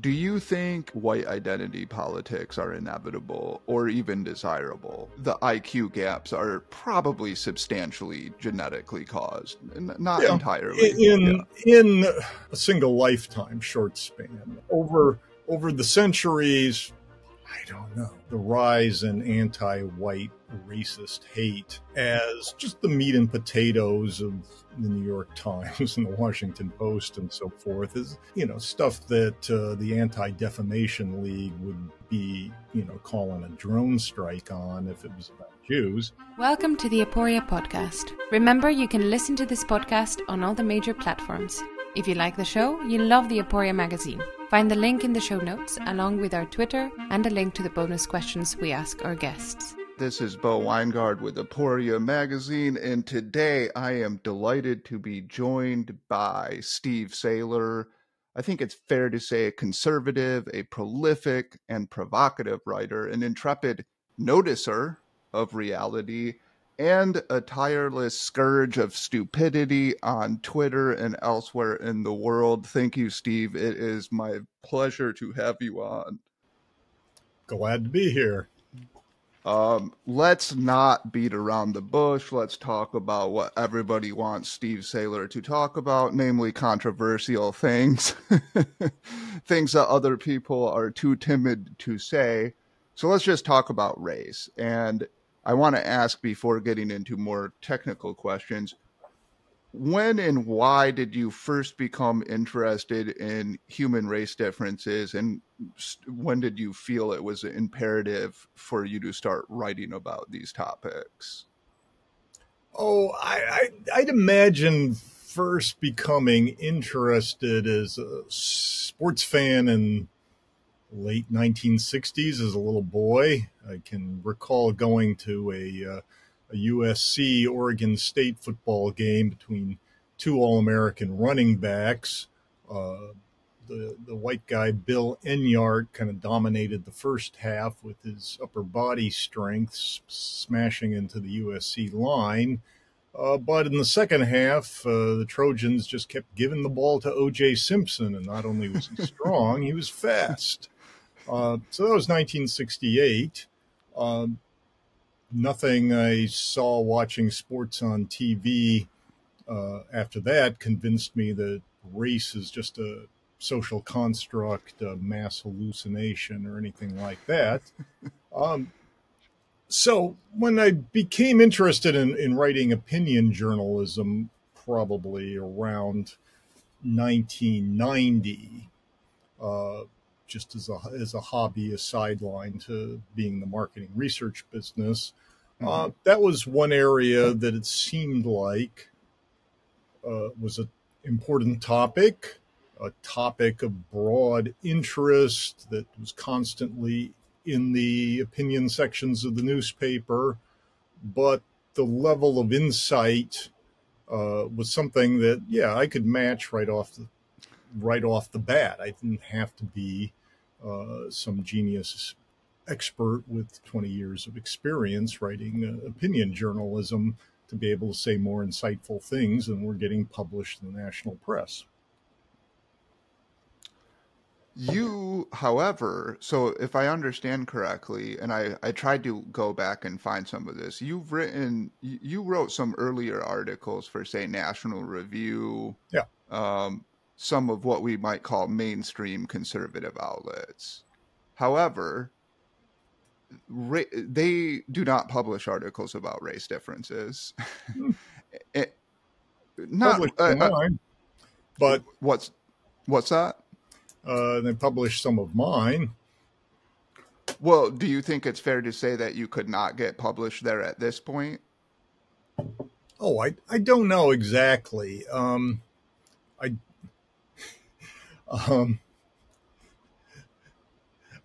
Do you think white identity politics are inevitable or even desirable? The IQ gaps are probably substantially genetically caused, not yeah. entirely. In yeah. in a single lifetime short span over over the centuries, I don't know. The rise in anti-white racist hate as just the meat and potatoes of the New York Times and the Washington Post and so forth is, you know, stuff that uh, the Anti Defamation League would be, you know, calling a drone strike on if it was about Jews. Welcome to the Aporia podcast. Remember, you can listen to this podcast on all the major platforms. If you like the show, you'll love the Aporia magazine. Find the link in the show notes, along with our Twitter and a link to the bonus questions we ask our guests. This is Bo Winegard with Aporia Magazine, and today I am delighted to be joined by Steve Sailer. I think it's fair to say a conservative, a prolific, and provocative writer, an intrepid noticer of reality, and a tireless scourge of stupidity on Twitter and elsewhere in the world. Thank you, Steve. It is my pleasure to have you on. Glad to be here. Um, let's not beat around the bush. Let's talk about what everybody wants Steve Sailer to talk about, namely controversial things, things that other people are too timid to say. So let's just talk about race. And I want to ask before getting into more technical questions when and why did you first become interested in human race differences? And when did you feel it was imperative for you to start writing about these topics? Oh i, I would imagine first becoming interested as a sports fan in late 1960s as a little boy. I can recall going to a uh, a USC Oregon State football game between two All American running backs. Uh, the, the white guy, Bill Enyart, kind of dominated the first half with his upper body strength, smashing into the USC line. Uh, but in the second half, uh, the Trojans just kept giving the ball to O.J. Simpson, and not only was he strong, he was fast. Uh, so that was 1968. Um, nothing I saw watching sports on TV uh, after that convinced me that race is just a social construct, a mass hallucination, or anything like that. Um, so when I became interested in, in writing opinion journalism, probably around 1990, uh, just as a as a hobby, a sideline to being the marketing research business. Mm-hmm. Uh, that was one area that it seemed like uh, was an important topic, a topic of broad interest that was constantly in the opinion sections of the newspaper, but the level of insight uh, was something that, yeah, I could match right off the right off the bat. I didn't have to be uh, some genius expert with 20 years of experience writing uh, opinion journalism to be able to say more insightful things than were getting published in the national press. You, however, so if I understand correctly, and I, I tried to go back and find some of this, you've written, you wrote some earlier articles for, say, National Review. Yeah. Um, some of what we might call mainstream conservative outlets. However, ra- they do not publish articles about race differences. it, not uh, uh, but what's what's that? Uh, they published some of mine. Well, do you think it's fair to say that you could not get published there at this point? Oh, I I don't know exactly. Um, I um,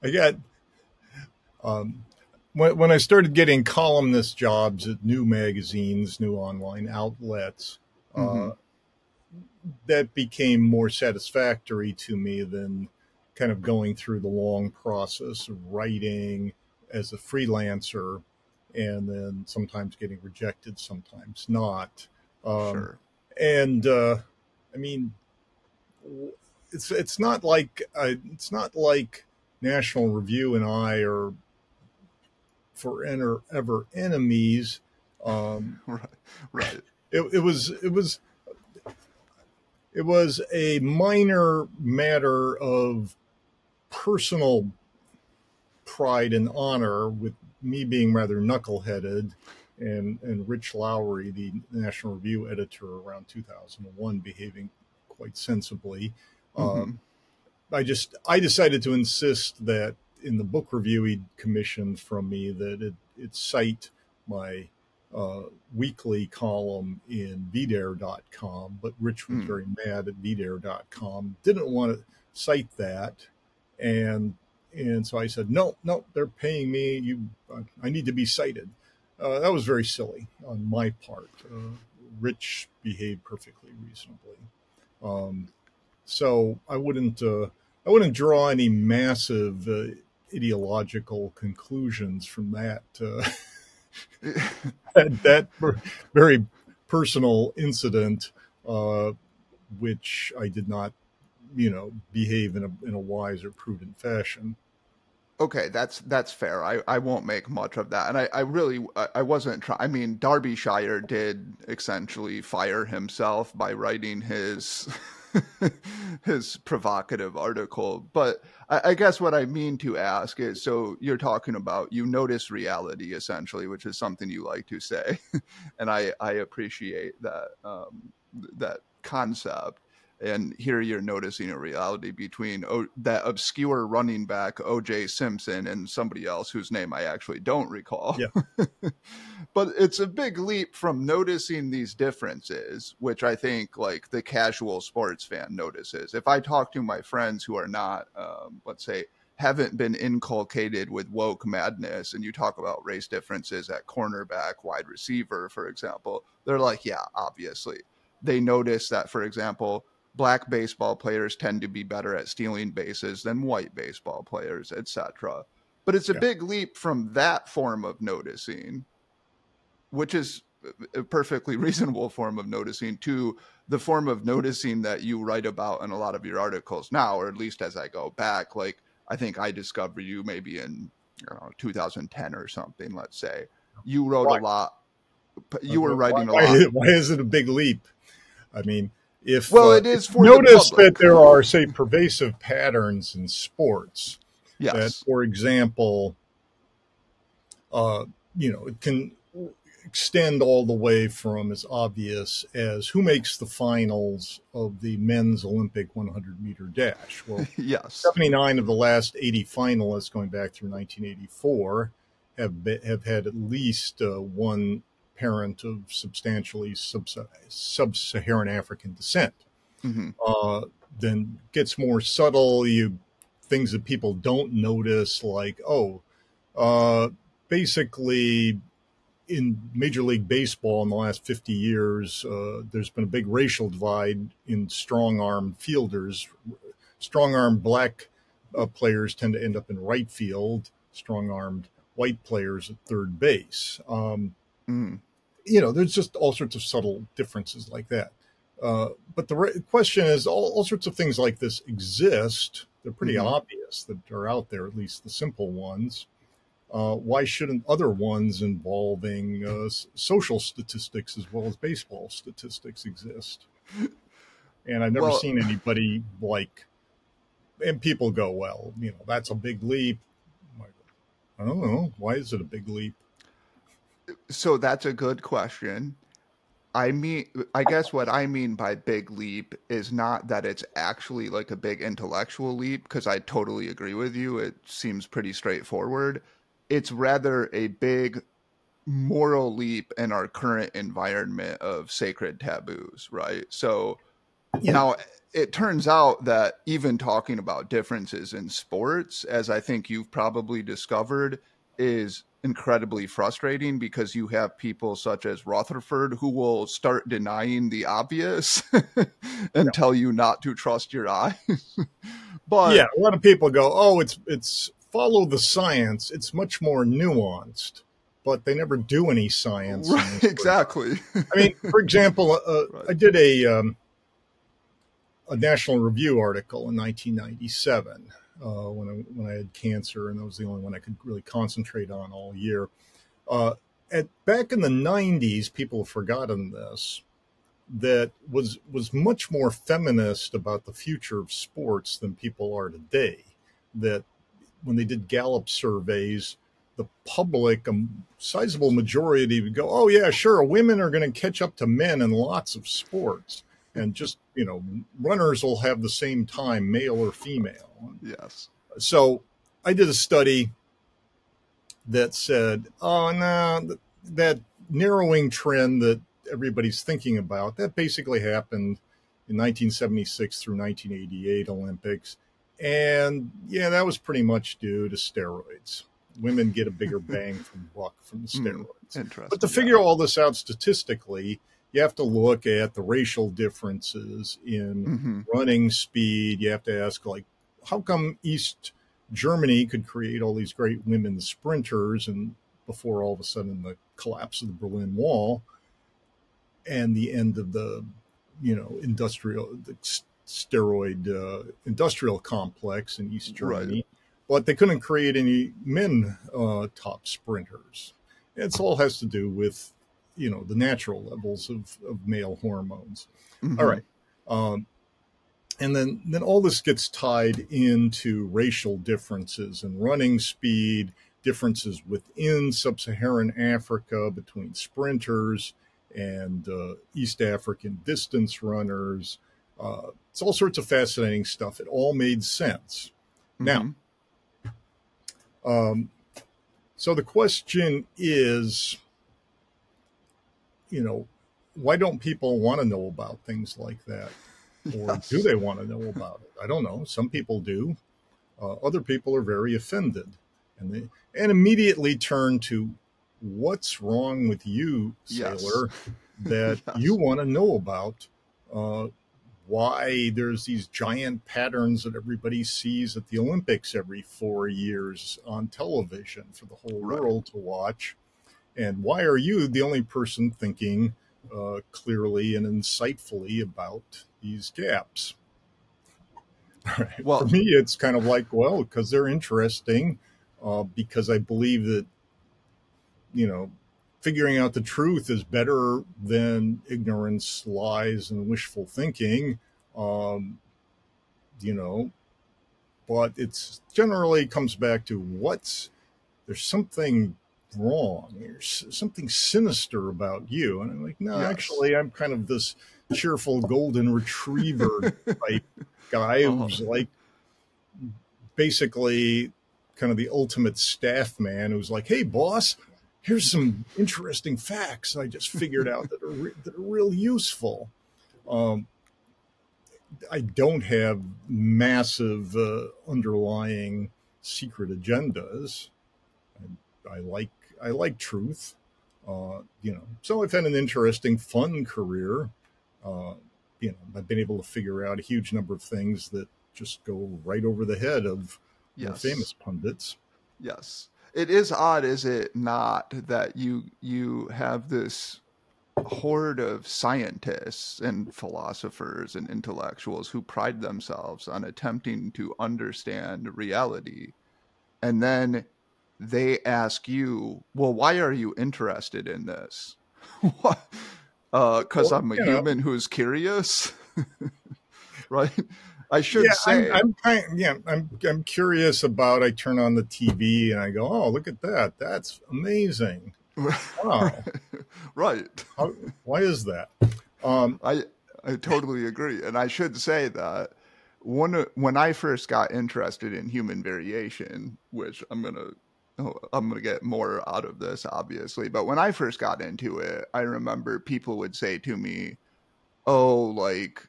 I got um, when, when I started getting columnist jobs at new magazines, new online outlets, uh, mm-hmm. uh, that became more satisfactory to me than kind of going through the long process of writing as a freelancer and then sometimes getting rejected, sometimes not. Um, sure. And uh, I mean, it's it's not like uh, it's not like National Review and I are forever enemies. Um, right, right. It, it was it was it was a minor matter of personal pride and honor with me being rather knuckleheaded and and Rich Lowry, the National Review editor around 2001, behaving quite sensibly. Mm-hmm. Um, I just I decided to insist that in the book review he commissioned from me that it, it cite my uh, weekly column in VDare.com, but Rich was mm. very mad at VDare.com, didn't want to cite that, and and so I said, no, no, they're paying me. You, I need to be cited. Uh, that was very silly on my part. Uh, Rich behaved perfectly reasonably, um, so I wouldn't uh, I wouldn't draw any massive uh, ideological conclusions from that. Uh, that, that, very personal incident, uh, which I did not, you know, behave in a in a wise or prudent fashion. Okay, that's that's fair. I, I won't make much of that, and I, I really I wasn't trying. I mean, Derbyshire did essentially fire himself by writing his his provocative article. But I, I, guess what I mean to ask is, so you're talking about you notice reality essentially, which is something you like to say, and I I appreciate that um, that concept and here you're noticing a reality between o- that obscure running back OJ Simpson and somebody else whose name I actually don't recall. Yeah. but it's a big leap from noticing these differences, which I think like the casual sports fan notices. If I talk to my friends who are not, um, let's say, haven't been inculcated with woke madness and you talk about race differences at cornerback, wide receiver, for example, they're like, yeah, obviously. They notice that, for example, black baseball players tend to be better at stealing bases than white baseball players, etc. But it's a yeah. big leap from that form of noticing, which is a perfectly reasonable form of noticing, to the form of noticing that you write about in a lot of your articles now, or at least as I go back. Like I think I discovered you maybe in know, 2010 or something. Let's say you wrote why? a lot. You were writing why, a lot. Why is it a big leap? I mean, if well, uh, it is for notice that there are say pervasive patterns in sports. Yes. That, for example, uh, you know, it can extend all the way from as obvious as who makes the finals of the men's Olympic 100 meter dash. Well, yes, 79 of the last 80 finalists going back through 1984 have been, have had at least uh, one parent of substantially sub Saharan African descent. Mm-hmm. Uh, then gets more subtle. You things that people don't notice, like oh, uh, basically in Major League Baseball in the last 50 years, uh, there's been a big racial divide in strong arm fielders. Strong armed black uh, players tend to end up in right field, strong armed white players at third base. Um, mm you know, there's just all sorts of subtle differences like that. Uh, but the re- question is, all, all, sorts of things like this exist. They're pretty mm-hmm. obvious that are out there, at least the simple ones. Uh, why shouldn't other ones involving uh, social statistics as well as baseball statistics exist? And I've never well, seen anybody like, and people go, well, you know, that's a big leap. I don't know. Why is it a big leap? So that's a good question. I mean, I guess what I mean by big leap is not that it's actually like a big intellectual leap, because I totally agree with you. It seems pretty straightforward. It's rather a big moral leap in our current environment of sacred taboos, right? So yeah. now it turns out that even talking about differences in sports, as I think you've probably discovered, is incredibly frustrating because you have people such as Rutherford who will start denying the obvious and yeah. tell you not to trust your eyes. but yeah, a lot of people go, "Oh, it's it's follow the science. It's much more nuanced." But they never do any science. Right, exactly. I mean, for example, uh, right. I did a um, a National Review article in 1997 uh, when I, when I had cancer, and that was the only one I could really concentrate on all year. Uh, at back in the 90s, people have forgotten this that was was much more feminist about the future of sports than people are today. That when they did Gallup surveys, the public, a sizable majority would go, "Oh yeah, sure, women are going to catch up to men in lots of sports." And just you know runners will have the same time male or female. Yes. So i did a study that said oh no that narrowing trend that everybody's thinking about that basically happened in 1976 through 1988 olympics. And yeah that was pretty much due to steroids. Women get a bigger bang from buck from the hmm, steroids. Interesting but to figure all this out statistically you have to look at the racial differences in mm-hmm. running speed. You have to ask, like, how come East Germany could create all these great women sprinters and before all of a sudden the collapse of the Berlin Wall and the end of the, you know, industrial, the steroid uh, industrial complex in East Germany, right. but they couldn't create any men uh, top sprinters. It all has to do with you know the natural levels of, of male hormones. Mm-hmm. All right. Um, and then then all this gets tied into racial differences and running speed differences within sub-Saharan Africa between sprinters and uh, East African distance runners. Uh, it's all sorts of fascinating stuff. It all made sense. Mm-hmm. Now, um, so the question is you know, why don't people want to know about things like that? Or yes. do they want to know about it? I don't know. Some people do. Uh, other people are very offended and they and immediately turn to what's wrong with you, Sailer, yes. that yes. you want to know about. Uh, why there's these giant patterns that everybody sees at the Olympics every four years on television for the whole right. world to watch. And why are you the only person thinking uh, clearly and insightfully about these gaps? Right. Well, for me, it's kind of like, well, because they're interesting, uh, because I believe that, you know, figuring out the truth is better than ignorance, lies, and wishful thinking. Um, you know, but it's generally comes back to what's there's something wrong. There's something sinister about you. And I'm like, no, yes. actually, I'm kind of this cheerful golden retriever type guy uh-huh. who's like basically kind of the ultimate staff man who's like, hey, boss, here's some interesting facts I just figured out that are, re- that are real useful. Um, I don't have massive uh, underlying secret agendas. I, I like I like truth. Uh, you know, so I've had an interesting, fun career. Uh, you know, I've been able to figure out a huge number of things that just go right over the head of yes. famous pundits. Yes, it is odd, is it not, that you you have this horde of scientists and philosophers and intellectuals who pride themselves on attempting to understand reality, and then they ask you, well, why are you interested in this? Because uh, well, I'm a human know. who's curious, right? I should yeah, say. I'm, I'm yeah, I'm I'm curious about. I turn on the TV and I go, oh, look at that! That's amazing. Wow, right? How, why is that? Um, I I totally agree, and I should say that one when I first got interested in human variation, which I'm gonna I'm going to get more out of this, obviously. But when I first got into it, I remember people would say to me, oh, like,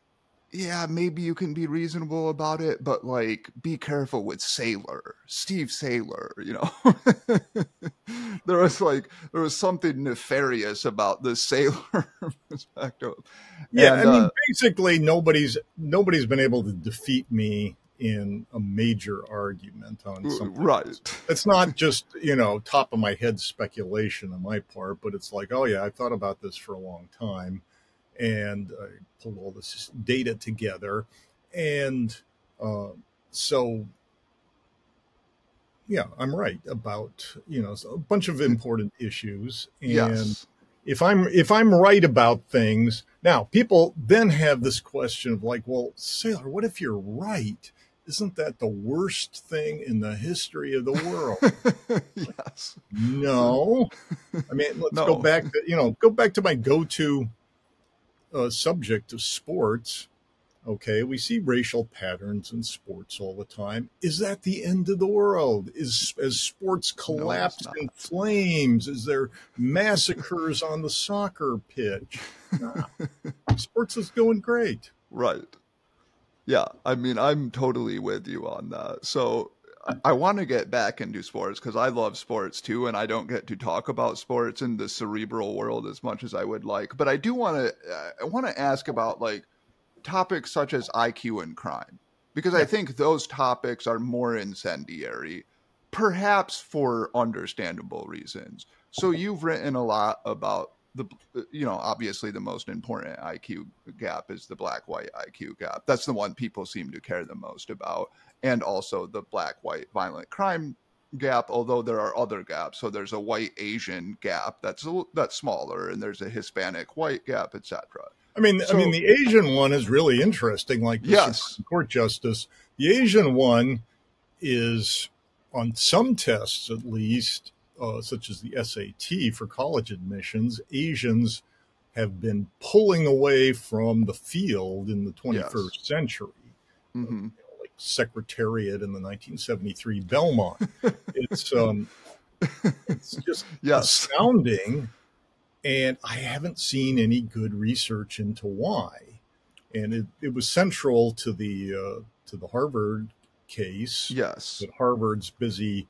yeah, maybe you can be reasonable about it, but like, be careful with Sailer, Steve Sailer, you know? there was like, there was something nefarious about the Sailer perspective. Yeah, and, I mean, uh, basically, nobody's nobody's been able to defeat me in a major argument on something. Right. It's not just, you know, top of my head speculation on my part, but it's like, oh, yeah, I've thought about this for a long time. and I pulled all this data together, and uh, so yeah, I'm right about you know a bunch of important issues, and Yes. if I'm if I'm right about things, now people then have this question of like, well, Sailer, what if you're right? Isn't that the worst thing in the history of the world? yes. no, I mean, let's No. go back to you know go back to my go-to uh, subject of sports. Okay, we see racial patterns in sports all the time. Is that the end of the world? Is as sports collapse not. in flames? Is there massacres on the soccer pitch? Nah. sports is going great. Right. Yeah, I mean, I'm totally with you on that. So I, want to get back into sports because I love sports too, and I don't get to talk about sports in the cerebral world as much as I would like. But I do want to, uh, I want to ask about like topics such as IQ and crime because I think those topics are more incendiary, perhaps for understandable reasons. So you've written a lot about the uh, you know obviously the most important IQ gap is the black white IQ gap. That's the one people seem to care the most about, and also the black white violent crime gap. Although there are other gaps, so there's a white Asian gap that's a, that's smaller, and there's a Hispanic white gap, etc. I mean, I mean, the Asian one is really interesting. Like the Yes. Supreme Court justice, the Asian one is on some tests, at least, uh, such as the SAT for college admissions. Asians have been pulling away from the field in the 21st century, hmm like Secretariat in the 1973 Belmont. it's um, it's just Yes. astounding. And I haven't seen any good research into why. And it, it was central to the uh, to the Harvard case Yes. that Harvard's busy,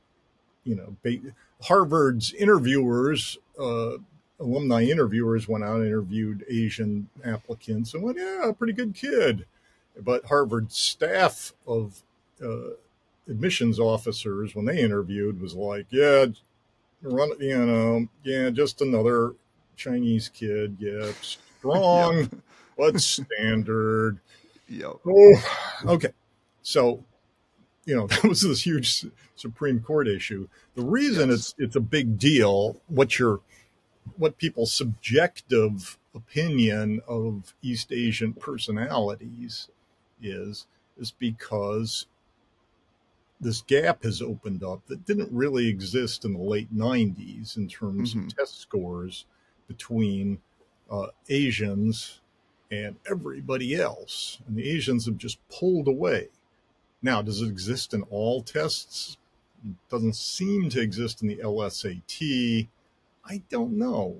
you know, ba- Harvard's interviewers, uh, alumni interviewers went out and interviewed Asian applicants and went, yeah, pretty good kid. But Harvard's staff of uh, admissions officers, when they interviewed, was like, yeah, run, you know, yeah, just another Chinese kid. Yeah, strong, but standard. Yep. Oh, okay. So, you know, that was this huge Supreme Court issue. The reason Yes. it's it's a big deal, what your what people's subjective opinion of East Asian personalities is, is because this gap has opened up that didn't really exist in the late 90s in terms Mhm. of test scores between uh, Asians and everybody else. And the Asians have just pulled away. Now, does it exist in all tests? It doesn't seem to exist in the LSAT. I don't know.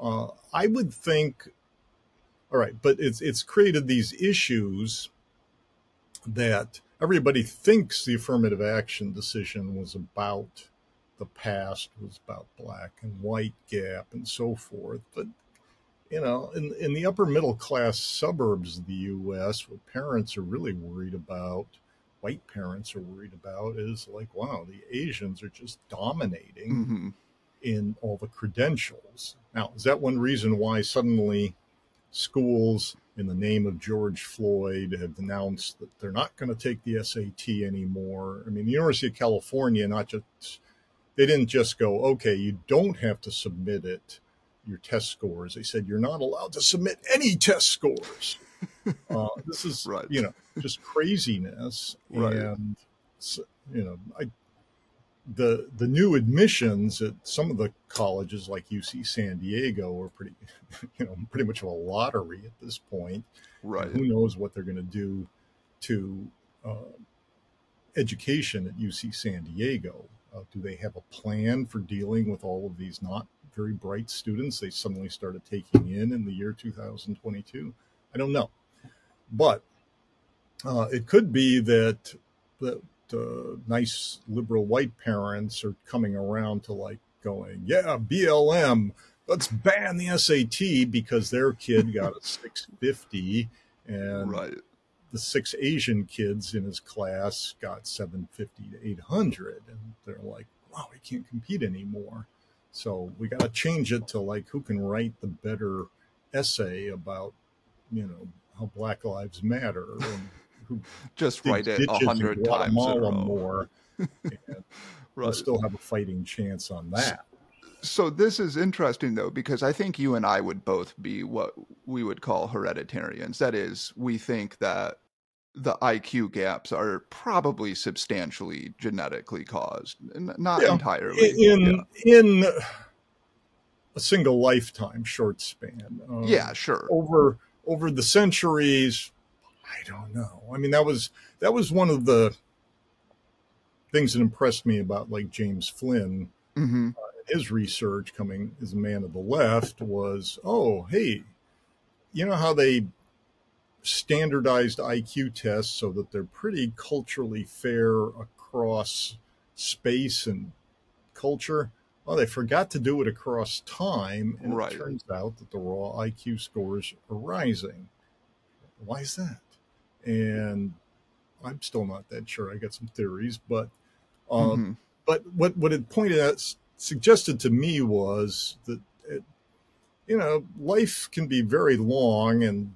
Uh, I would think, all right, but it's it's created these issues that everybody thinks the affirmative action decision was about the past, was about black and white gap and so forth. But you know, in in the upper middle class suburbs of the U.S., what parents are really worried about, white parents are worried about, is like, wow, the Asians are just dominating hmm in all the credentials. Now, is that one reason why suddenly schools, in the name of George Floyd, have announced that they're not going to take the SAT anymore? I mean, the University of California, not just, they didn't just go, okay, you don't have to submit it, your test scores. They said, you're not allowed to submit any test scores. Uh, this is, Right. you know, just craziness. Right. And, so, you know, I, the the new admissions at some of the colleges like UC San Diego are pretty you know pretty much of a lottery at this point. Right. Who knows what they're going to do to uh, education at UC San Diego? Uh, do they have a plan for dealing with all of these not very bright students they suddenly started taking in in the year 2022? I don't know, but uh, it could be that that uh, nice liberal white parents are coming around to like going, yeah, BLM, let's ban the SAT because their kid got a 650 and Right. the six Asian kids in his class got 750 to 800 and they're like, wow, we can't compete anymore. So we got to change it to like who can write the better essay about, you know, how Black Lives Matter and who Just write it a hundred times in a row. more. and we'll still have a fighting chance on that. So this is interesting though because I think you and I would both be what we would call hereditarians. That is, we think that the IQ gaps are probably substantially genetically caused, not Yeah. entirely. in in a single lifetime short span. Um, yeah, sure. over over the centuries, I don't know. I mean, that was that was one of the things that impressed me about like James Flynn. hmm His research coming as a man of the left was, oh, hey, you know how they standardized IQ tests so that they're pretty culturally fair across space and culture. Well, they forgot to do it across time, and Right. it turns out that the raw IQ scores are rising. Why is that? And I'm still not that sure. I got some theories, but um, Mhm. but what what it pointed out suggested to me was that it, you know life can be very long and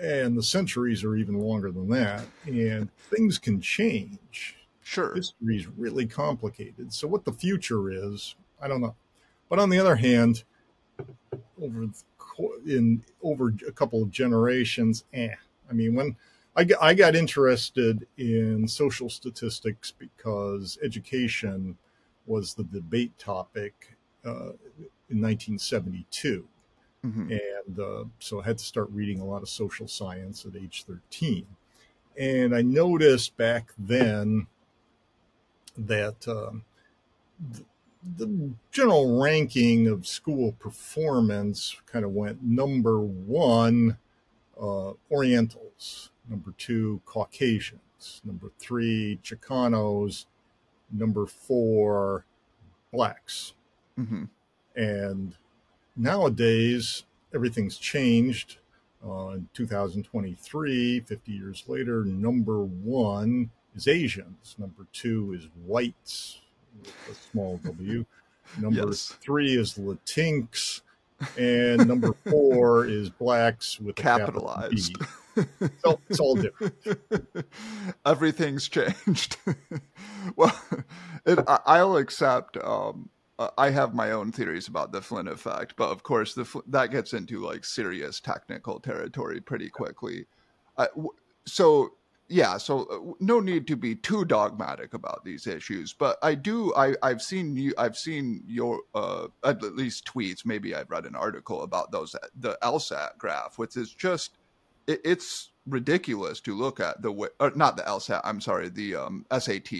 and the centuries are even longer than that and things can change Sure. history is really complicated. So what the future is i don't know. But on the other hand over in over a couple of generations eh. I mean when I got, I got interested in social statistics because education was the debate topic uh, in 1972 hmm and uh, so I had to start reading a lot of social science at age 13. And I noticed back then that um, the, the general ranking of school performance kind of went number one, uh, Orientals, number two, Caucasians, number three, Chicanos, number four, blacks. Hmm and nowadays everything's changed. Uh, in 2023 50 years later number one is asians number two is whites a small w number Yes. three is latinx and number four is blacks with Capitalized. B. so it's all different Everything's changed. well, it, I, I'll accept. Um, I have my own theories about the Flynn effect, but of course, the that gets into like serious technical territory pretty quickly. Uh, so yeah, so uh, no need to be too dogmatic about these issues, but I do. I I've seen you. I've seen your uh, at least tweets. Maybe I've read an article about those the LSAT graph, which is just it, it's ridiculous to look at the way, or not the LSAT. I'm sorry, the um, SAT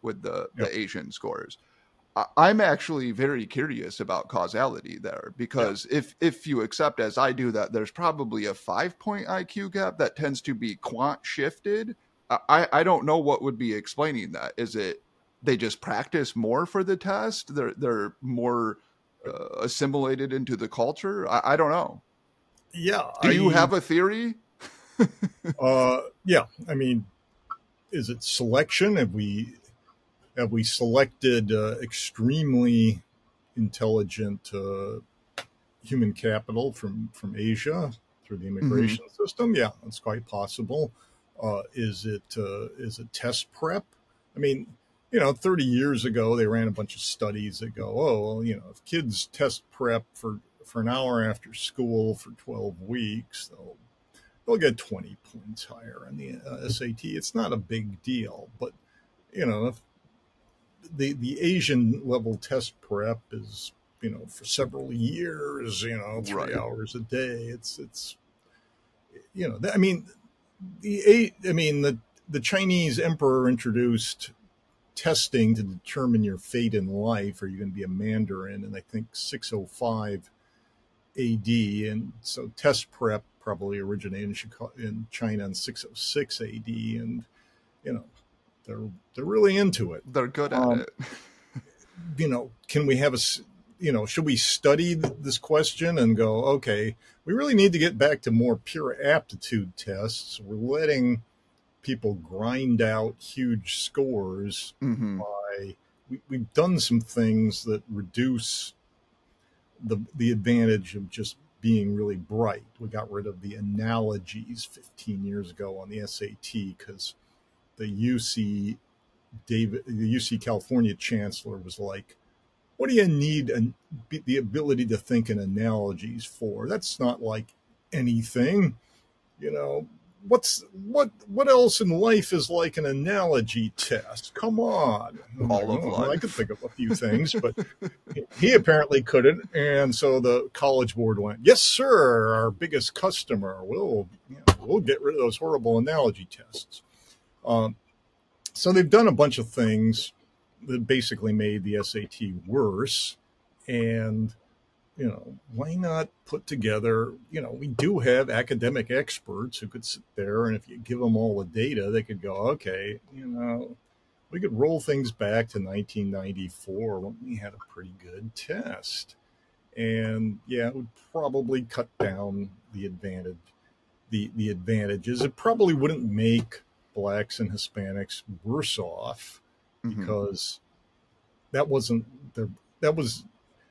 with the Yep. the Asian scores. I'm actually very curious about causality there because if if you accept as I do that there's probably a five point IQ gap that tends to be quant shifted. I I don't know what would be explaining that. Is it they just practice more for the test? They're they're more uh, assimilated into the culture. I, I don't know. yeah Do you I- have a theory? Uh, yeah, I mean, is it selection? Have we have we selected uh, extremely intelligent uh, human capital from from Asia through the immigration system? Yeah, that's quite possible. Uh, is it uh, is it test prep? I mean, you know, 30 years ago they ran a bunch of studies that go, oh, well, you know, if kids test prep for for an hour after school for 12 weeks, they'll they'll get 20 points higher on the uh, SAT. It's not a big deal, but you know, if the the Asian level test prep is you know for several years, you know, three Right. hours a day. It's it's you know, I mean, the I mean the the Chinese emperor introduced testing to determine your fate in life. Are you going to be a Mandarin? And I think 605 AD, and so test prep probably originated in Chicago, in China in 606 AD, and you know they're they're really into it. They're good at Um, it. You know, can we have a you know should we study th- this question and go okay we really need to get back to more pure aptitude tests we're letting people grind out huge scores hmm by we, we've done some things that reduce the the advantage of just being really bright. We got rid of the analogies 15 years ago on the SAT because the UC David, the UC California chancellor was like, "What do you need an, the ability to think in analogies for? That's not like anything, you know." What's what? What else in life is like an analogy test? Come on, all of life. I could think of a few things, but he apparently couldn't, and so the college board went, "Yes, sir, our biggest customer. We'll you know, we'll get rid of those horrible analogy tests." Um, so they've done a bunch of things that basically made the SAT worse. And, you know, why not put together, you know, we do have academic experts who could sit there and if you give them all the data, they could go, okay, you know, we could roll things back to 1994 when we had a pretty good test. And yeah, it would probably cut down the advantage the the advantages. It probably wouldn't make blacks and Hispanics worse off mm-hmm. because that wasn't the that was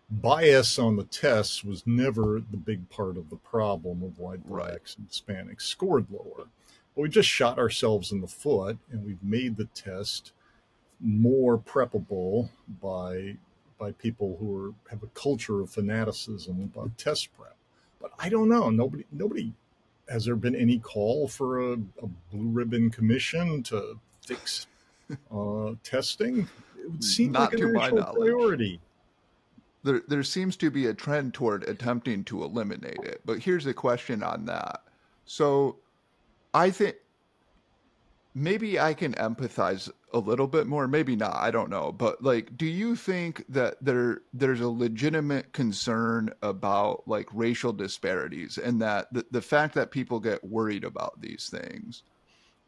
bias on the tests was never the big part of the problem of why blacks right. and Hispanics scored lower. But we just shot ourselves in the foot and we've made the test more preppable by by people who are have a culture of fanaticism about test prep. But I don't know. Nobody nobody has there been any call for a, a blue ribbon commission to fix uh, testing? It would seem Not like a national priority. There, there seems to be a trend toward attempting to eliminate it. But here's a question on that. So I think maybe I can empathize a little bit more, maybe not, I don't know. But like do you think that there there's a legitimate concern about like racial disparities and that the, the fact that people get worried about these things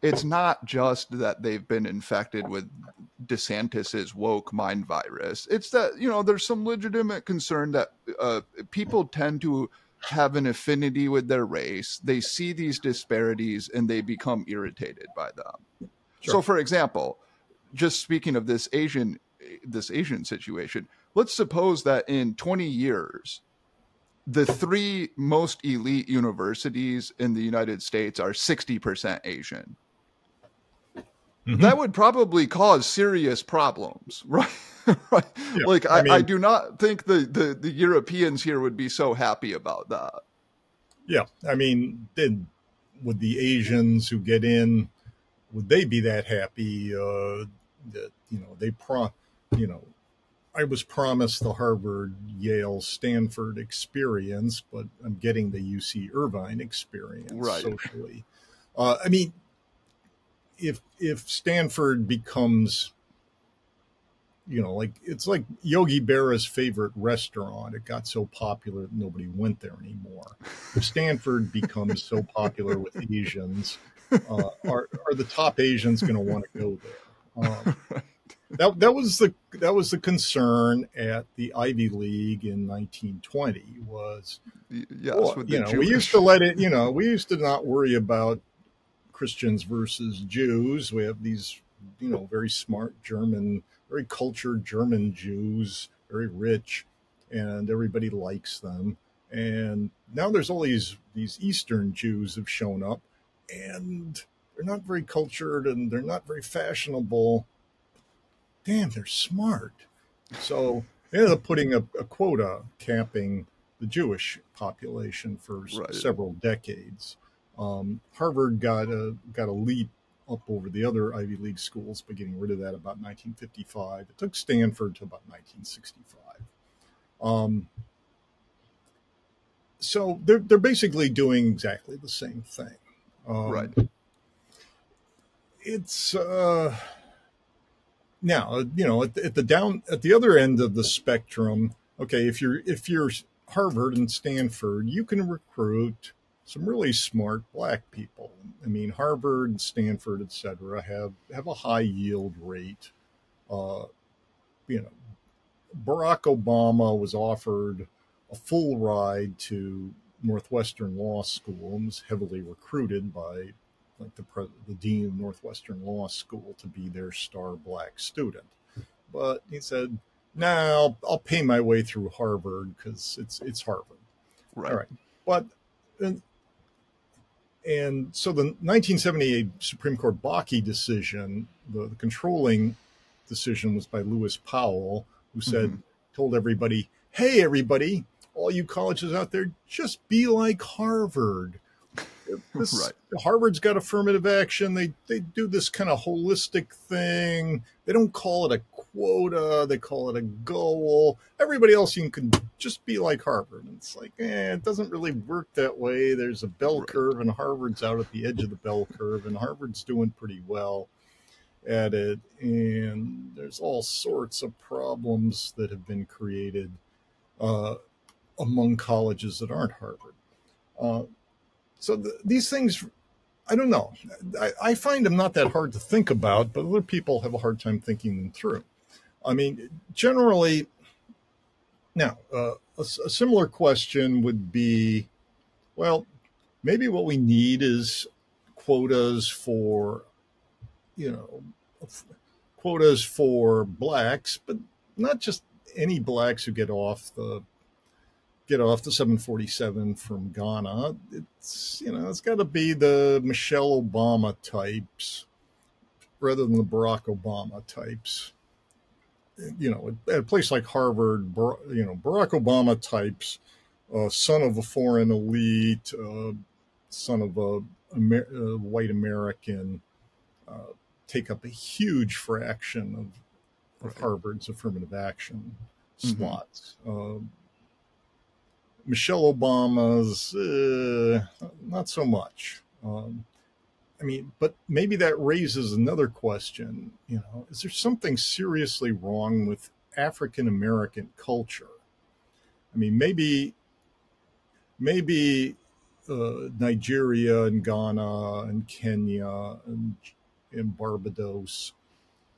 it's not just that they've been infected with DeSantis's woke mind virus. It's that you know there's some legitimate concern that uh, people tend to have an affinity with their race. They see these disparities and they become irritated by them. Sure. So, for example, just speaking of this Asian this Asian situation, let's suppose that in 20 years, the three most elite universities in the United States are 60% Asian. Mm-hmm. That would probably cause serious problems, right? right? Yeah, like I, I, mean, I, do not think the, the, the Europeans here would be so happy about that. Yeah, I mean, then would the Asians who get in would they be that happy uh, that you know they pro you know I was promised the Harvard, Yale, Stanford experience, but I'm getting the UC Irvine experience right. socially. Uh, I mean, if if Stanford becomes you know, like it's like Yogi Berra's favorite restaurant. It got so popular that nobody went there anymore. If Stanford becomes so popular with Asians, uh, are are the top Asians going to want to go there? Um, that that was the that was the concern at the Ivy League in 1920 was yes, well, you know Jewish. we used to let it you know we used to not worry about Christians versus Jews. We have these you know very smart German very cultured German Jews, very rich, and everybody likes them. And now there's all these these Eastern Jews have shown up, and they're not very cultured and they're not very fashionable. Damn, they're smart. So they ended up putting a, a quota capping the Jewish population for right. several decades. Um, Harvard got a got a leap up over the other Ivy League schools by getting rid of that about 1955. It took Stanford to about 1965. Um, so they're they're basically doing exactly the same thing. Um, right. It's uh, now you know at at the down at the other end of the spectrum. Okay, if you're if you're Harvard and Stanford, you can recruit some really smart black people. I mean, Harvard, Stanford, et cetera, have, have a high yield rate. Uh, you know, Barack Obama was offered a full ride to Northwestern Law School and was heavily recruited by like the, the dean of Northwestern Law School to be their star black student. But he said, "No, nah, I'll, I'll pay my way through Harvard because it's it's Harvard." Right. All right. but and, so the 1978 Supreme Court Bakke decision, the, the controlling decision was by Lewis Powell, who said, mm-hmm. told everybody, hey, everybody, all you colleges out there, just be like Harvard. This, right. Harvard's got affirmative action. They they do this kind of holistic thing. They don't call it a quota. They call it a goal. Everybody else you can just be like Harvard. And it's like, eh, it doesn't really work that way. There's a bell curve, and Harvard's out at the edge of the bell curve, and Harvard's doing pretty well at it. And there's all sorts of problems that have been created uh, among colleges that aren't Harvard. Uh, so the, these things, I don't know. I, I, find them not that hard to think about, but other people have a hard time thinking them through. I mean, generally, now uh, a, a similar question would be, well, maybe what we need is quotas for, you know, quotas for blacks, but not just any blacks who get off the get off the 747 from Ghana. It's you know it's got to be the Michelle Obama types rather than the Barack Obama types. You know, at a place like Harvard, you know, Barack Obama types, uh, son of a foreign elite, uh, son of a, Amer- a white American, uh, take up a huge fraction of, of Harvard's affirmative action mm-hmm. slots. Mm-hmm. Michelle Obama's uh, not so much. Um, I mean, but maybe that raises another question. You know, is there something seriously wrong with African American culture? I mean, maybe, maybe uh, Nigeria and Ghana and Kenya and, and Barbados.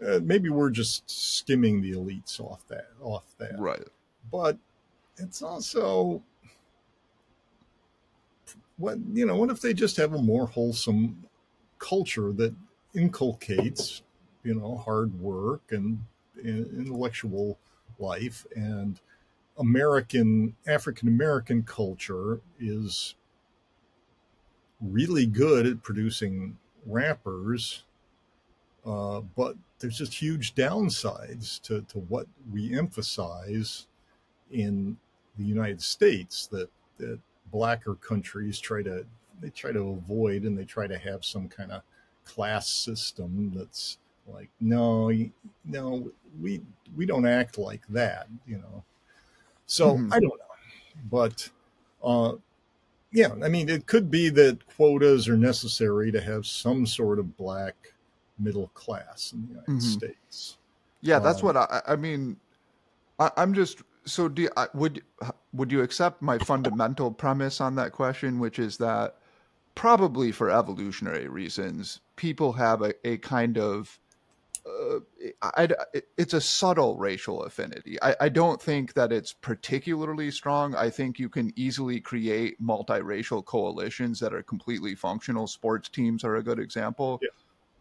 Uh, maybe we're just skimming the elites off that off that. Right. But it's also what you know what if they just have a more wholesome culture that inculcates you know hard work and, and intellectual life? And american african american culture is really good at producing rappers uh, but there's just huge downsides to, to what we emphasize in the United States that that blacker countries try to they try to avoid and they try to have some kind of class system that's like no no we we don't act like that you know so mm-hmm. i don't know but uh yeah i mean it could be that quotas are necessary to have some sort of black middle class in the united mm-hmm. states yeah that's uh, what i i mean I, i'm just so do you, would would you accept my fundamental premise on that question, which is that probably for evolutionary reasons, people have a, a kind of uh, I, I, it's a subtle racial affinity. I, I, don't think that it's particularly strong. I think you can easily create multiracial coalitions that are completely functional. Sports teams are a good example. Yeah.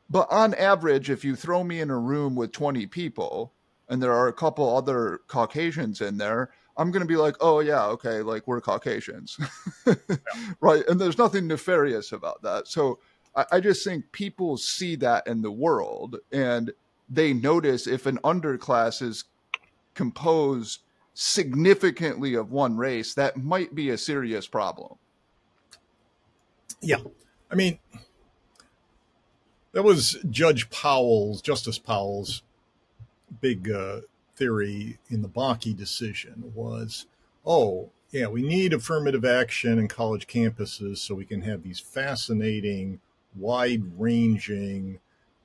But on average, if you throw me in a room with 20 people, and there are a couple other Caucasians in there, I'm going to be like, oh, yeah, okay, like we're Caucasians. yeah. Right. And there's nothing nefarious about that. So I, I just think people see that in the world and they notice if an underclass is composed significantly of one race, that might be a serious problem. Yeah. I mean, that was Judge Powell's, Justice Powell's big uh, theory in the Bakke decision was, oh, yeah, we need affirmative action in college campuses so we can have these fascinating, wide ranging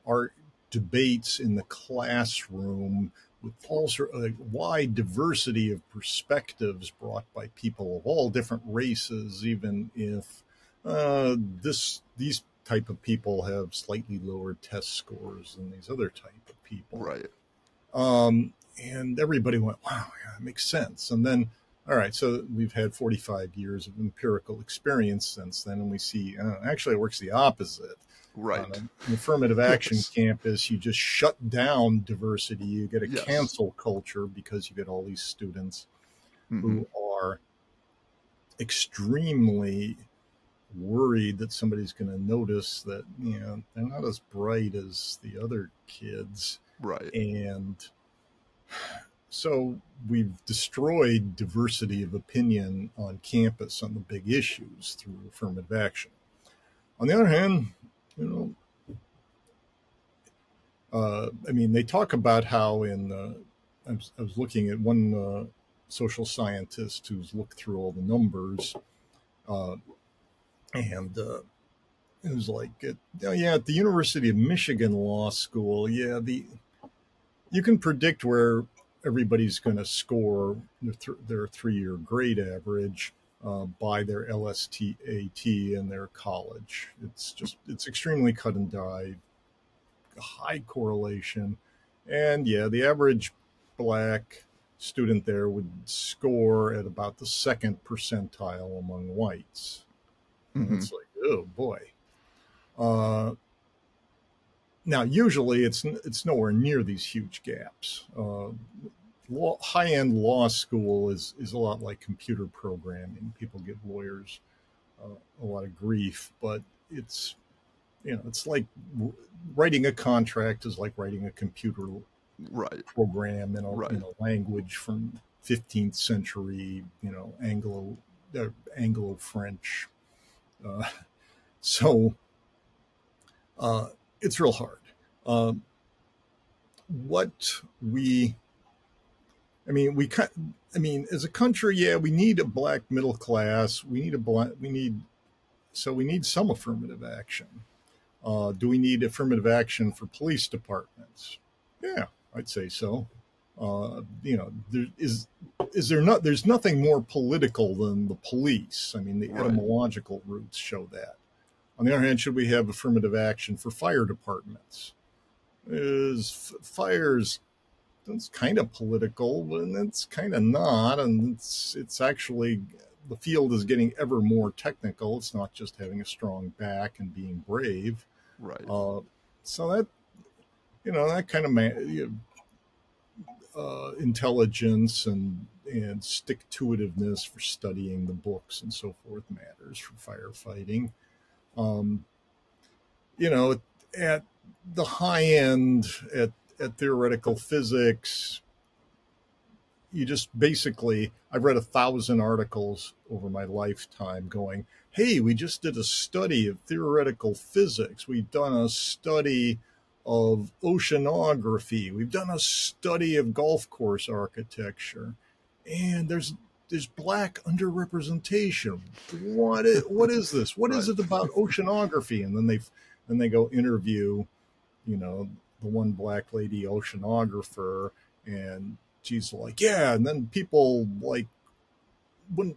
art debates in the classroom with all sort of wide diversity of perspectives brought by people of all different races, even if uh, this these type of people have slightly lower test scores than these other type of people. Right. Um, and everybody went, wow, yeah, that makes sense. And then, all right, so we've had 45 years of empirical experience since then, and we see uh, actually it works the opposite. Right. On an affirmative action yes. campus, you just shut down diversity. You get a yes. cancel culture because you get all these students mm-hmm. who are extremely worried that somebody's going to notice that you know they're not as bright as the other kids right. And so we've destroyed diversity of opinion on campus on the big issues through affirmative action. On the other hand you know uh, i mean they talk about how in I, was, I was looking at one uh, social scientist who's looked through all the numbers uh, and uh, it was like, oh, yeah, at the University of Michigan Law School, yeah, the you can predict where everybody's going to score their, th- their three-year grade average uh, by their LSAT in their college. It's just it's extremely cut and dry, high correlation, and yeah, the average black student there would score at about the second percentile among whites. Mm-hmm. It's like, oh boy. Uh, now, usually it's it's nowhere near these huge gaps. Uh, law, high-end law school is is a lot like computer programming. People give lawyers uh, a lot of grief, but it's you know it's like writing a contract is like writing a computer right. program in a, right. in a language from 15th century, you know, Anglo uh, Anglo French uh, so uh, it's real hard. Um, what we, I mean, we cut. I mean, as a country, yeah, we need a black middle class. We need a black. We need. So we need some affirmative action. Uh, do we need affirmative action for police departments? Yeah, I'd say so. Uh, you know, there is is there not? There's nothing more political than the police. I mean, the right. etymological roots show that. On the other hand, should we have affirmative action for fire departments? Is fires? It's kind of political, and it's kind of not, and it's it's actually the field is getting ever more technical. It's not just having a strong back and being brave. Right. Uh, so that you know that kind of man, uh, intelligence and and stick to itiveness for studying the books and so forth matters for firefighting. Um, you know, at the high end, at at theoretical physics, you just basically I've read a thousand articles over my lifetime going, hey, we just did a study of theoretical physics. We've done a study of oceanography. We've done a study of golf course architecture, and there's there's black underrepresentation. What is, what is this? What is it about oceanography? And then they then they go interview, you know, the one black lady oceanographer, and she's like, yeah. And then people like when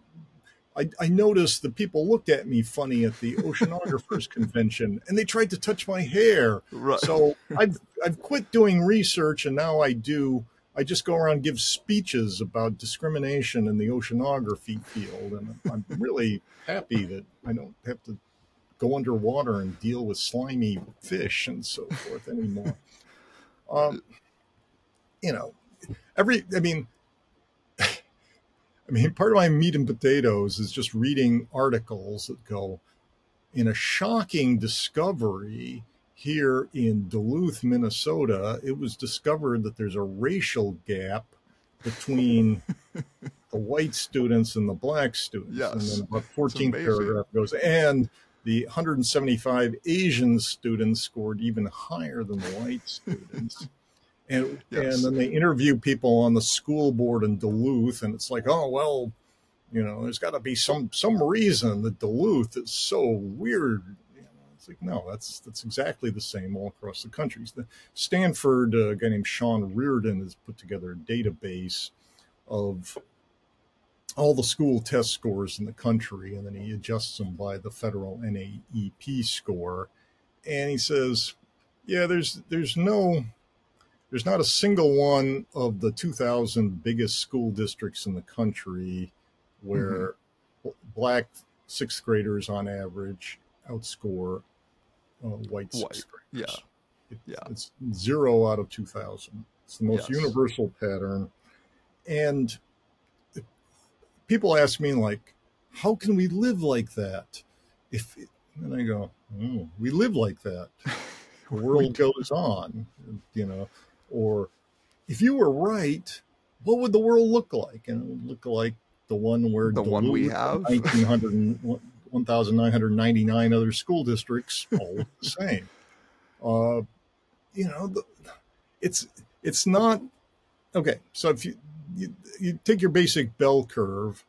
I, I noticed that people looked at me funny at the oceanographers convention and they tried to touch my hair. Right. So I've I've quit doing research and now I do I just go around and give speeches about discrimination in the oceanography field and I'm really happy that I don't have to go underwater and deal with slimy fish and so forth anymore. Um, you know, every I mean I mean, part of my meat and potatoes is just reading articles that go, in a shocking discovery here in Duluth, Minnesota, it was discovered that there's a racial gap between the white students and the black students. Yes. And then about 14th paragraph goes, and the 175 Asian students scored even higher than the white students and yes. and then they interview people on the school board in Duluth, and it's like, oh well, you know, there's got to be some some reason that Duluth is so weird. You know, it's like no, that's that's exactly the same all across the country. The Stanford, uh, a guy named Sean Reardon, has put together a database of all the school test scores in the country, and then he adjusts them by the federal NAEP score, and he says, yeah, there's there's no there's not a single one of the 2,000 biggest school districts in the country where mm-hmm. black sixth graders on average outscore uh, white white. Yeah. It, yeah. It's zero out of 2,000. It's the most yes. universal pattern. And people ask me, like, how can we live like that? If and I go, oh, we live like that. The world goes on, you know. Or if you were right, what would the world look like? And it would look like the one where the one we have 1900 1999 other school districts all the same. Uh, you know the, it's it's not okay so if you you, you take your basic bell curve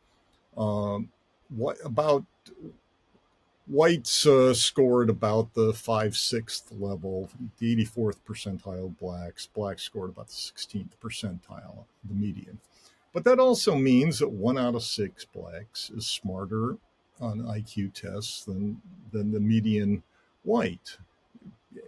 um, what about whites uh, scored about the five sixth level the 84th percentile blacks blacks scored about the 16th percentile the median. But that also means that one out of six blacks is smarter on IQ tests than than the median white.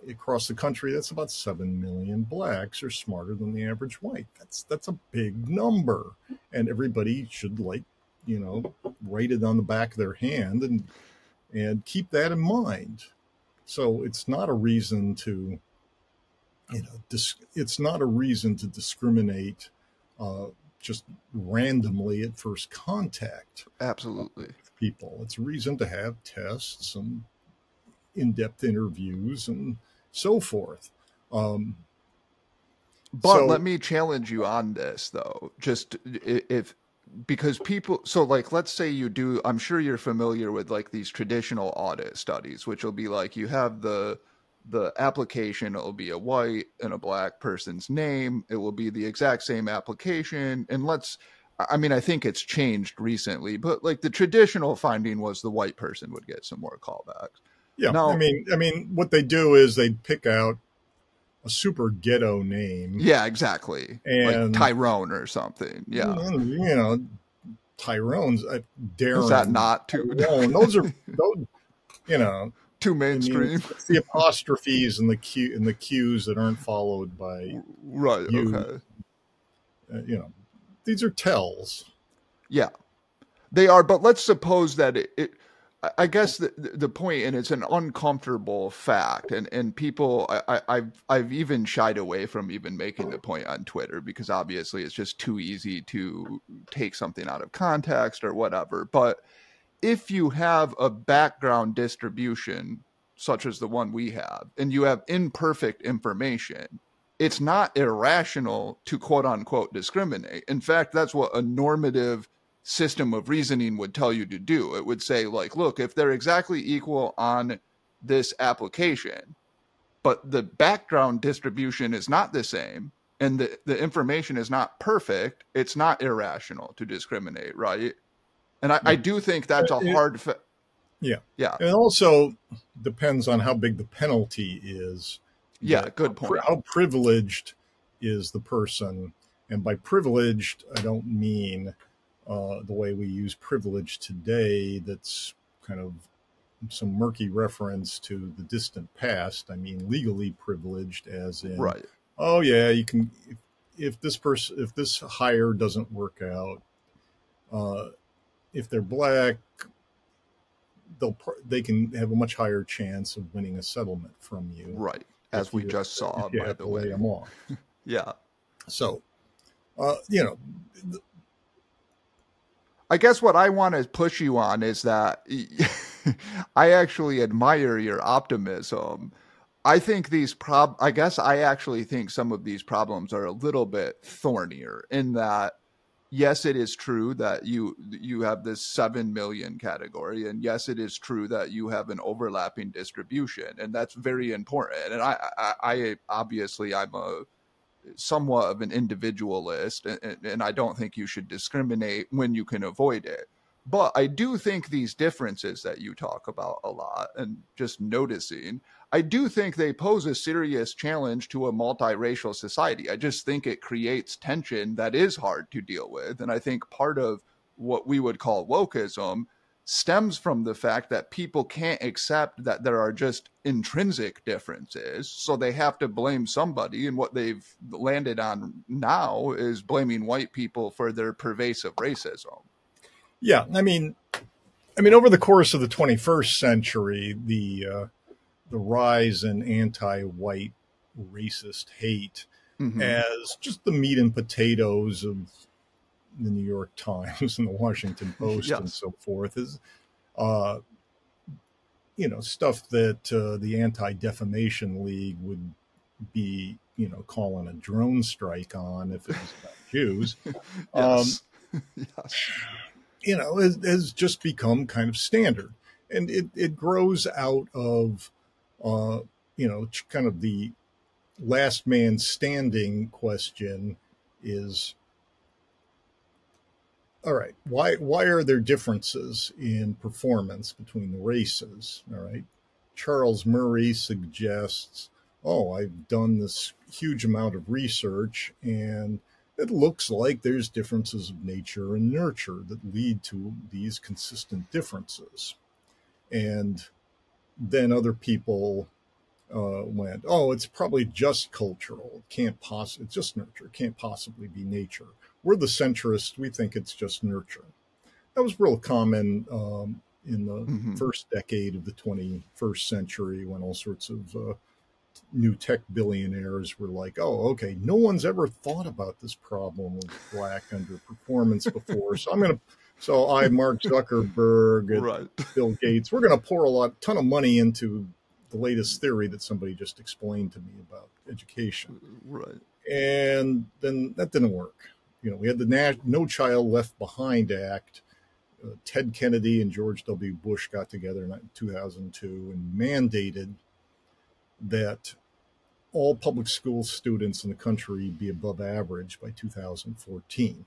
Across the country, that's about seven million blacks are smarter than the average white. That's that's a big number, and everybody should like you know write it on the back of their hand and and keep that in mind. So it's not a reason to you know dis- it's not a reason to discriminate uh, just randomly at first contact. Absolutely. People. It's a reason to have tests and in depth interviews and so forth. Um, but so, let me challenge you on this, though. Just if because people so like let's say you do i'm sure you're familiar with like these traditional audit studies which will be like you have the the application it will be a white and a black person's name it will be the exact same application and let's i mean i think it's changed recently but like the traditional finding was the white person would get some more callbacks yeah now, i mean i mean what they do is they pick out a super ghetto name yeah exactly and like tyrone or something yeah you know tyrone's uh, Darren, is that not too Tyrone, those are those you know too mainstream. it's the apostrophes and the Q and the Q's that aren't followed by right. You, okay. Uh, you know, these are tells. Yeah, they are. But let's suppose that it. it I guess the the point, and it's an uncomfortable fact, and and people, I, I've I've even shied away from even making the point on Twitter because obviously it's just too easy to take something out of context or whatever. But if you have a background distribution such as the one we have and you have imperfect information it's not irrational to quote unquote discriminate in fact that's what a normative system of reasoning would tell you to do it would say like look if they're exactly equal on this application but the background distribution is not the same and the, the information is not perfect it's not irrational to discriminate right and I, I do think that's a hard. Fa- yeah, yeah. It also depends on how big the penalty is. Yeah, good point. How, how privileged is the person? And by privileged, I don't mean uh, the way we use privilege today. That's kind of some murky reference to the distant past. I mean legally privileged, as in, right? Oh yeah, you can. If, if this person, if this hire doesn't work out, uh, if they're black, they'll they can have a much higher chance of winning a settlement from you. Right, as we just saw. By the way, off. yeah. So, uh, you know. Th- I guess what I want to push you on is that I actually admire your optimism. I think these prob I guess I actually think some of these problems are a little bit thornier in that yes, it is true that you you have this seven million category, and yes, it is true that you have an overlapping distribution, and that's very important. And I, I, I obviously I'm a somewhat of an individualist, and, and I don't think you should discriminate when you can avoid it. But I do think these differences that you talk about a lot, and just noticing, I do think they pose a serious challenge to a multiracial society. I just think it creates tension that is hard to deal with. And I think part of what we would call wokeism stems from the fact that people can't accept that there are just intrinsic differences. So they have to blame somebody. And what they've landed on now is blaming white people for their pervasive racism. Yeah. I mean, I mean, over the course of the 21st century, the, uh, the rise in anti-white racist hate mm-hmm. as just the meat and potatoes of the New York Times and the Washington Post Yes. and so forth is, uh, you know, stuff that uh, the Anti Defamation League would be, you know, calling a drone strike on if it was about Jews. Yes. yes. you know, has, has just become kind of standard. And it, it grows out of, uh, you know, kind of the last man standing question is, all right, why, why are there differences in performance between the races? All right. Charles Murray suggests, oh, I've done this huge amount of research and it looks like there's differences of nature and nurture that lead to these consistent differences. And then other people uh, went, oh, it's probably just cultural. It can't possibly, it's just nurture. It can't possibly be nature. We're the centrists. We think it's just nurture. That was real common um, in the Mhm. first decade of the 21st century when all sorts of uh, new tech billionaires were like, oh, okay, no one's ever thought about this problem of black underperformance before. So I'm going to, so I, Mark Zuckerberg, and Right. Bill Gates, we're going to pour a lot, ton of money into the latest theory that somebody just explained to me about education. Right. And then that didn't work. You know, we had the Na- No Child Left Behind Act. Uh, Ted Kennedy and George W. Bush got together in 2002 and mandated that all public school students in the country be above average by 2014.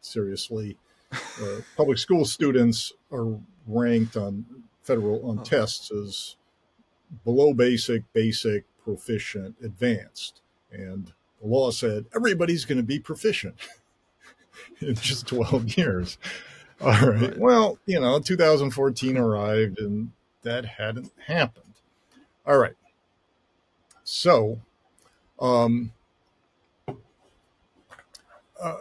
Seriously, uh, public school students are ranked on federal on Oh. tests as below basic, basic, proficient, advanced, and the law said everybody's going to be proficient in just 12 years. All right. Right. Well, you know, 2014 arrived and that hadn't happened. All right. So, um, uh,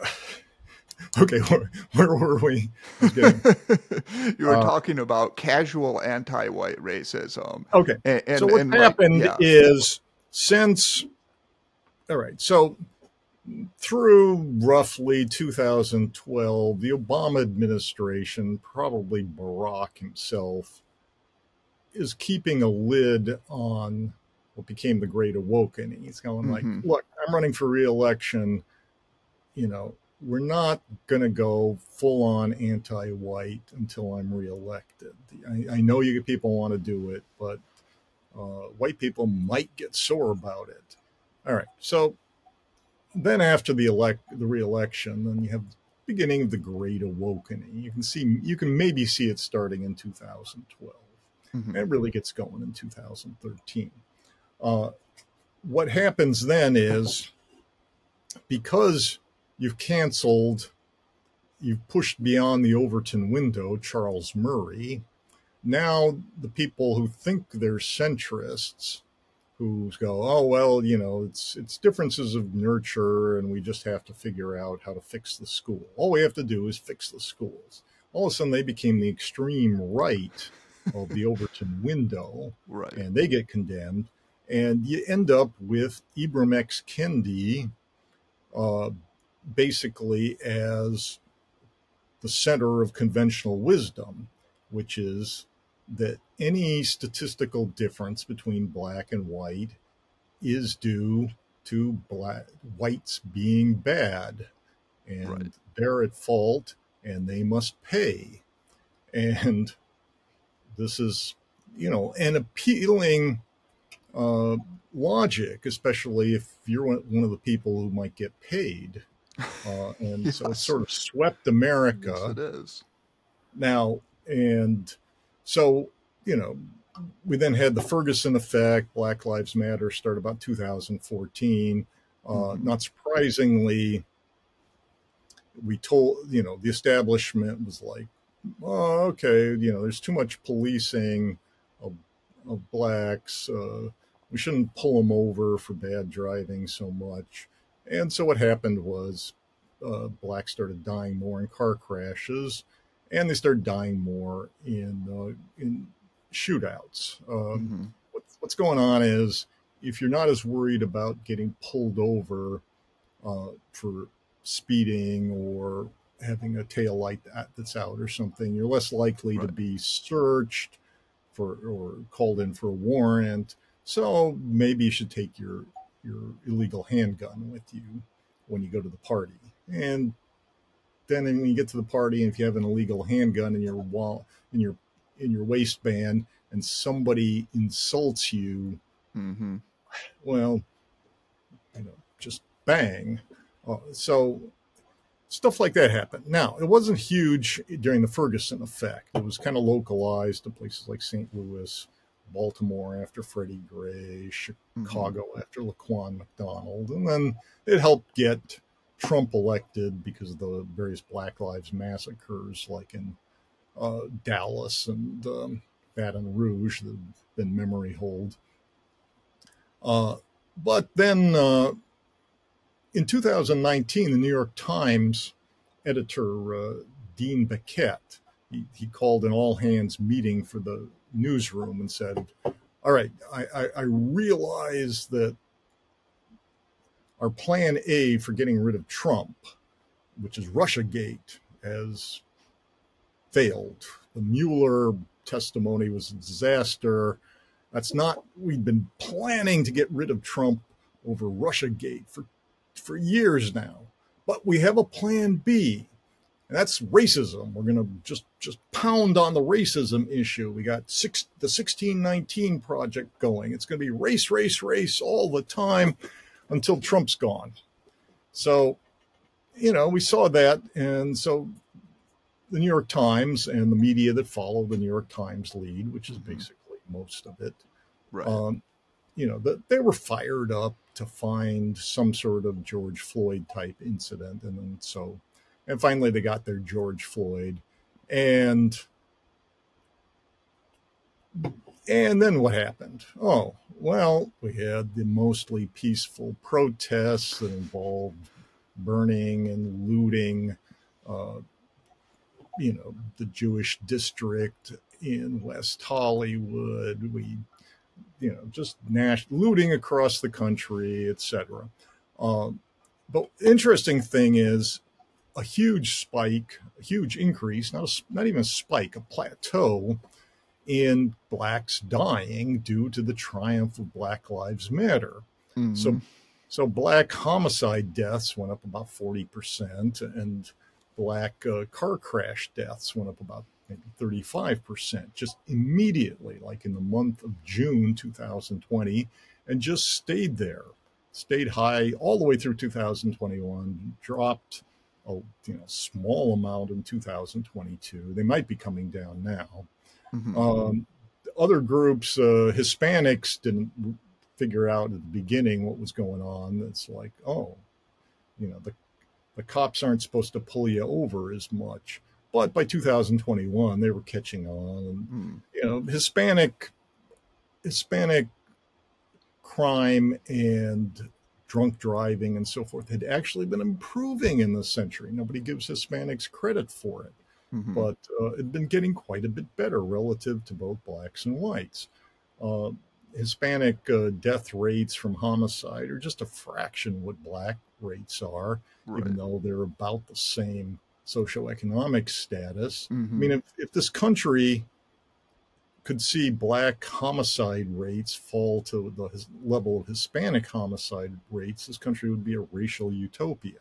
okay, where, where were we? I was getting- you were Uh, talking about casual anti-white racism, okay. and, and so what and like, happened yeah. is since all right so through roughly 2012 the obama administration probably barack himself is keeping a lid on what became the great awakening he's going Mhm. like look i'm running for reelection you know we're not going to go full on anti-white until i'm reelected I, I know you people want to do it but uh, white people might get sore about it. All right. So then after the elect the reelection, then you have the beginning of the Great Awakening. You can see you can maybe see it starting in 2012. Mhm. It really gets going in 2013. Uh, what happens then is because you've canceled, you've pushed beyond the Overton window, Charles Murray. Now the people who think they're centrists, who go, oh well, you know, it's it's differences of nurture, and we just have to figure out how to fix the school. All we have to do is fix the schools. All of a sudden, they became the extreme right of the Overton window right. and they get condemned. And you end up with Ibram X. Kendi uh, basically as the center of conventional wisdom, which is that any statistical difference between black and white is due to black whites being bad. And Right. they're at fault and they must pay. And this is you know an appealing uh, logic especially if you're one one of the people who might get paid uh, and so it sort of swept america Yes, it is. now and so you know we then had the ferguson effect black lives matter start about 2014 uh, Mhm. not surprisingly we told you know the establishment was like oh okay you know there's too much policing of, of blacks uh, we shouldn't pull them over for bad driving so much and so what happened was uh, blacks started dying more in car crashes and they started dying more in uh, in shootouts. Um, Mhm. what's, what's going on is if you're not as worried about getting pulled over uh, for speeding or having a tail light that, that's out or something. You're less likely Right. to be searched for or called in for a warrant. So maybe you should take your your illegal handgun with you when you go to the party. And then when you get to the party, and if you have an illegal handgun in your wall in your in your waistband, and somebody insults you, Mm-hmm. well, you know, just bang. Uh, so stuff like that happened. Now, it wasn't huge during the Ferguson effect. It was kind of localized to places like St. Louis, Baltimore after Freddie Gray, Chicago after Laquan McDonald, and then it helped get Trump elected because of the various Black Lives massacres, like in uh, Dallas and um, Baton Rouge, that have been memory hold. Uh, but then uh, in 2019, the New York Times editor uh, Dean Baquet he, he called an all hands meeting for the newsroom and said, "All right, I, I, I realize that our plan A for getting rid of Trump, which is RussiaGate, has failed. The Mueller testimony was a disaster." That's not. We've been planning to get rid of Trump over RussiaGate for for years now, but we have a plan B, and that's racism. We're going to just just pound on the racism issue. We got six the sixteen nineteen project going. It's going to be race, race, race all the time until Trump's gone. So, you know, we saw that, and so the New York Times and the media that follow the New York Times lead, which is basically most of it, Right. um, you know, that they were fired up to find some sort of George Floyd type incident, and then so, and finally they got their George Floyd, and and then what happened? Oh, well, we had the mostly peaceful protests that involved burning and looting. Uh, you know, the Jewish district in West Hollywood. We, you know, just nash- looting across the country, etc. Um, but interesting thing is a huge spike, a huge increase, not a, not even a spike, a plateau in blacks dying due to the triumph of Black Lives Matter. Mhm. So, so black homicide deaths went up about forty percent, and black uh, car crash deaths went up about maybe thirty-five percent, just immediately, like in the month of June 2020, and just stayed there, stayed high all the way through 2021, dropped a you know small amount in 2022. They might be coming down now. Mhm. Um, other groups, uh, Hispanics didn't figure out at the beginning what was going on. It's like, oh, you know, the the cops aren't supposed to pull you over as much. But by 2021, they were catching on. And, Mm. you know, Hispanic Hispanic crime and drunk driving and so forth had actually been improving in this century. Nobody gives Hispanics credit for it Mhm. but uh, it'd been getting quite a bit better relative to both blacks and whites. Uh, Hispanic uh, death rates from homicide are just a fraction of what black rates are, right. even though they're about the same socioeconomic status. Mhm. I mean, if, if this country could see black homicide rates fall to the level of Hispanic homicide rates, this country would be a racial utopia.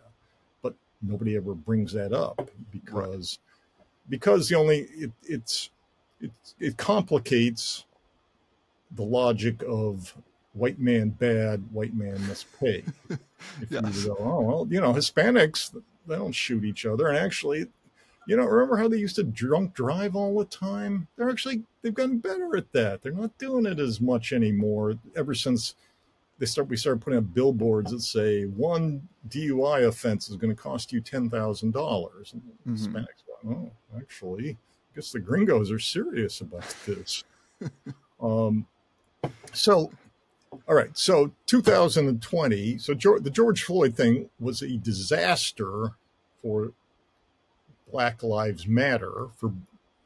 But nobody ever brings that up because because the only it, it's it, it complicates the logic of white man bad, white man must pay. If Yes. you go, oh well, you know, Hispanics they don't shoot each other, and actually, you know, remember how they used to drunk drive all the time? They're actually they've gotten better at that. They're not doing it as much anymore. Ever since they start, we started putting up billboards that say one DUI offense is going to cost you ten thousand dollars. Mhm. Hispanics go, oh, actually, I guess the gringos are serious about this. um, so, all right. So 2020. So George, the George Floyd thing was a disaster for Black Lives Matter for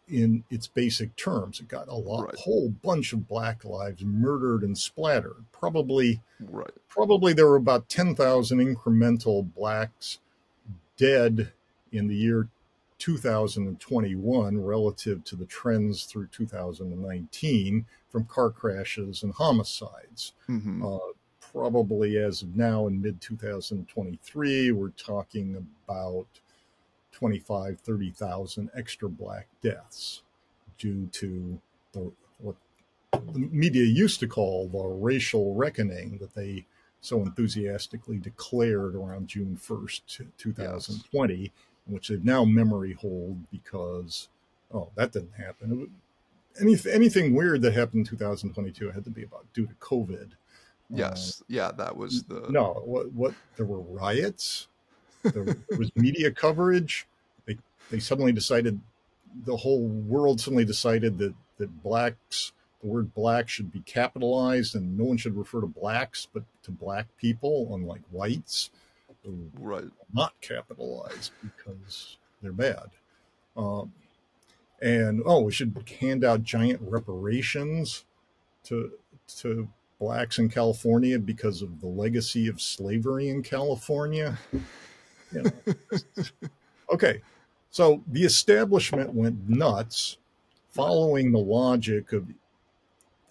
in its basic terms. It got a lot, Right. whole bunch of Black lives murdered and splattered. Probably Right. probably there were about 10,000 incremental blacks dead in the year 2021 relative to the trends through 2019 from car crashes and homicides. hmm Uh, probably as of now in mid 2023, we're talking about 25, 30,000 extra black deaths due to the, what the media used to call the racial reckoning that they so enthusiastically declared around June 1st, 2020, which they've now memory hold because, oh, that didn't happen. Any, anything weird that happened in 2022 had to be about due to COVID. Yes. Uh, yeah, that was the. No, what what there were riots. There, was media coverage. They they suddenly decided the whole world suddenly decided that that blacks the word black should be capitalized and no one should refer to blacks but to black people unlike whites who Right. not capitalized because they're bad. Um, and oh, we should hand out giant reparations to to blacks in California because of the legacy of slavery in California. You know. okay, so the establishment went nuts, following the logic of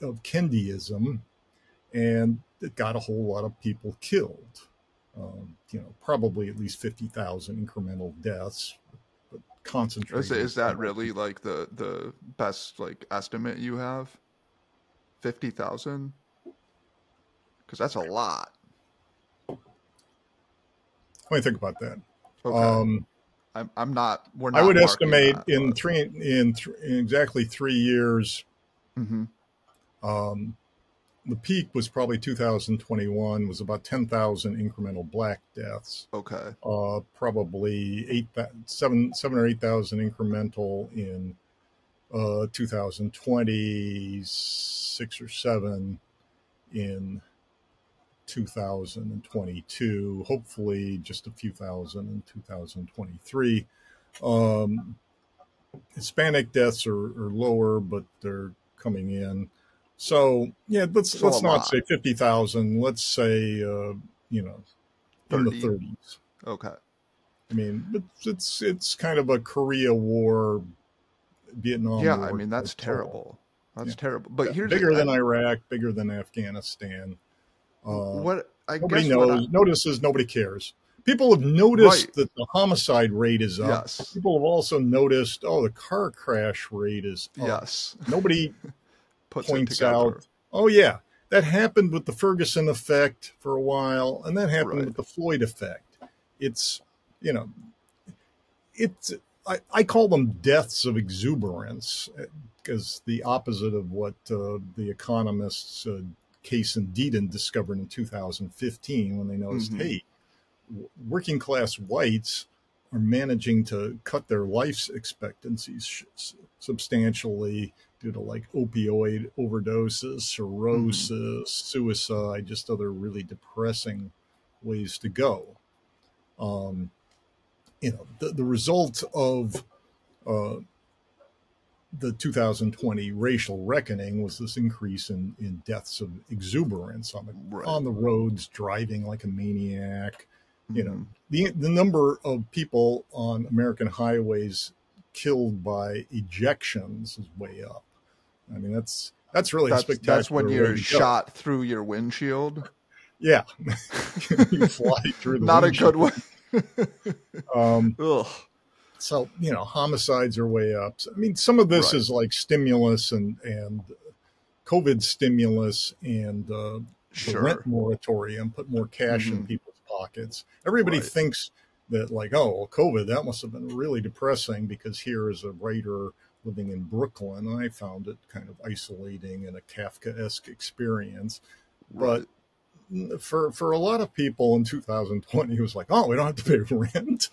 of Kendiism, and it got a whole lot of people killed. Um, you know, probably at least fifty thousand incremental deaths, but concentrated. Is, is that really like the the best like estimate you have? Fifty thousand? Because that's a lot. Let me think about that. Okay. Um, I'm I'm not. We're not. I would estimate that, in but- three in, th- in exactly three years. Mhm. Um, the peak was probably 2021 was about 10,000 incremental black deaths. Okay. Uh, probably eight seven seven or eight thousand incremental in uh, 2020, six or seven in 2022. Hopefully, just a few thousand in 2023. Um, Hispanic deaths are, are lower, but they're coming in. So yeah, let's So let's not lot. say fifty thousand. Let's say uh, you know in the thirties. Okay. I mean, it's it's it's kind of a Korea War, Vietnam. yeah, War I mean that's terrible. That's Yeah. terrible. But Yeah, here's bigger I- than Iraq, bigger than Afghanistan. Uh, what I nobody guess what I- knows, notices, nobody cares. People have noticed Right. that the homicide rate is up. yes. People have also noticed, oh, the car crash rate is up. Yes. Nobody Puts points out, oh yeah, that happened with the Ferguson effect for a while, and that happened Right. with the Floyd effect. It's you know, it's I, I call them deaths of exuberance because the opposite of what uh, the economists uh, Case and Deaton discovered in 2015 when they noticed, Mhm. hey, working class whites are managing to cut their life expectancies substantially due to like opioid overdoses, cirrhosis, suicide, just other really depressing ways to go. Um, you know, the, the result of uh, the 2020 racial reckoning was this increase in, in deaths of exuberance on the Right. on the roads, driving like a maniac. You know, Mhm. the the number of people on American highways killed by ejections is way up. I mean, that's that's really that's spectacular. that's when you're shot through your windshield. Yeah, you fly through. The Not a good one. Um, Ugh. So you know, homicides are way up. I mean, some of this Right. is like stimulus and and COVID stimulus and uh, the Sure. rent moratorium put more cash in Mhm. people's pockets. Everybody Right. thinks that like, oh, well, COVID that must have been really depressing because here is a writer living in Brooklyn. I found it kind of isolating and a Kafkaesque experience. Right. But for for a lot of people in 2020, it was like, oh, we don't have to pay rent.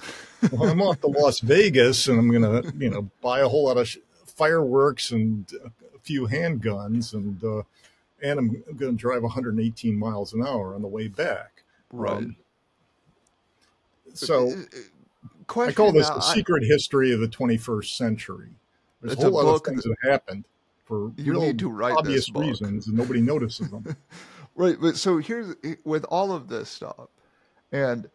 well, I'm off to Las Vegas and I'm gonna, you know, buy a whole lot of sh- fireworks and a few handguns and uh, and I'm going to drive 118 miles an hour on the way back. right. Um, so Uh, uh, I call this now, the I- secret history of the 21st century. There's a a whole lot of things that happened for You real need to write obvious this book. reasons, and nobody notices them. Right, but so here's with all of this stuff, and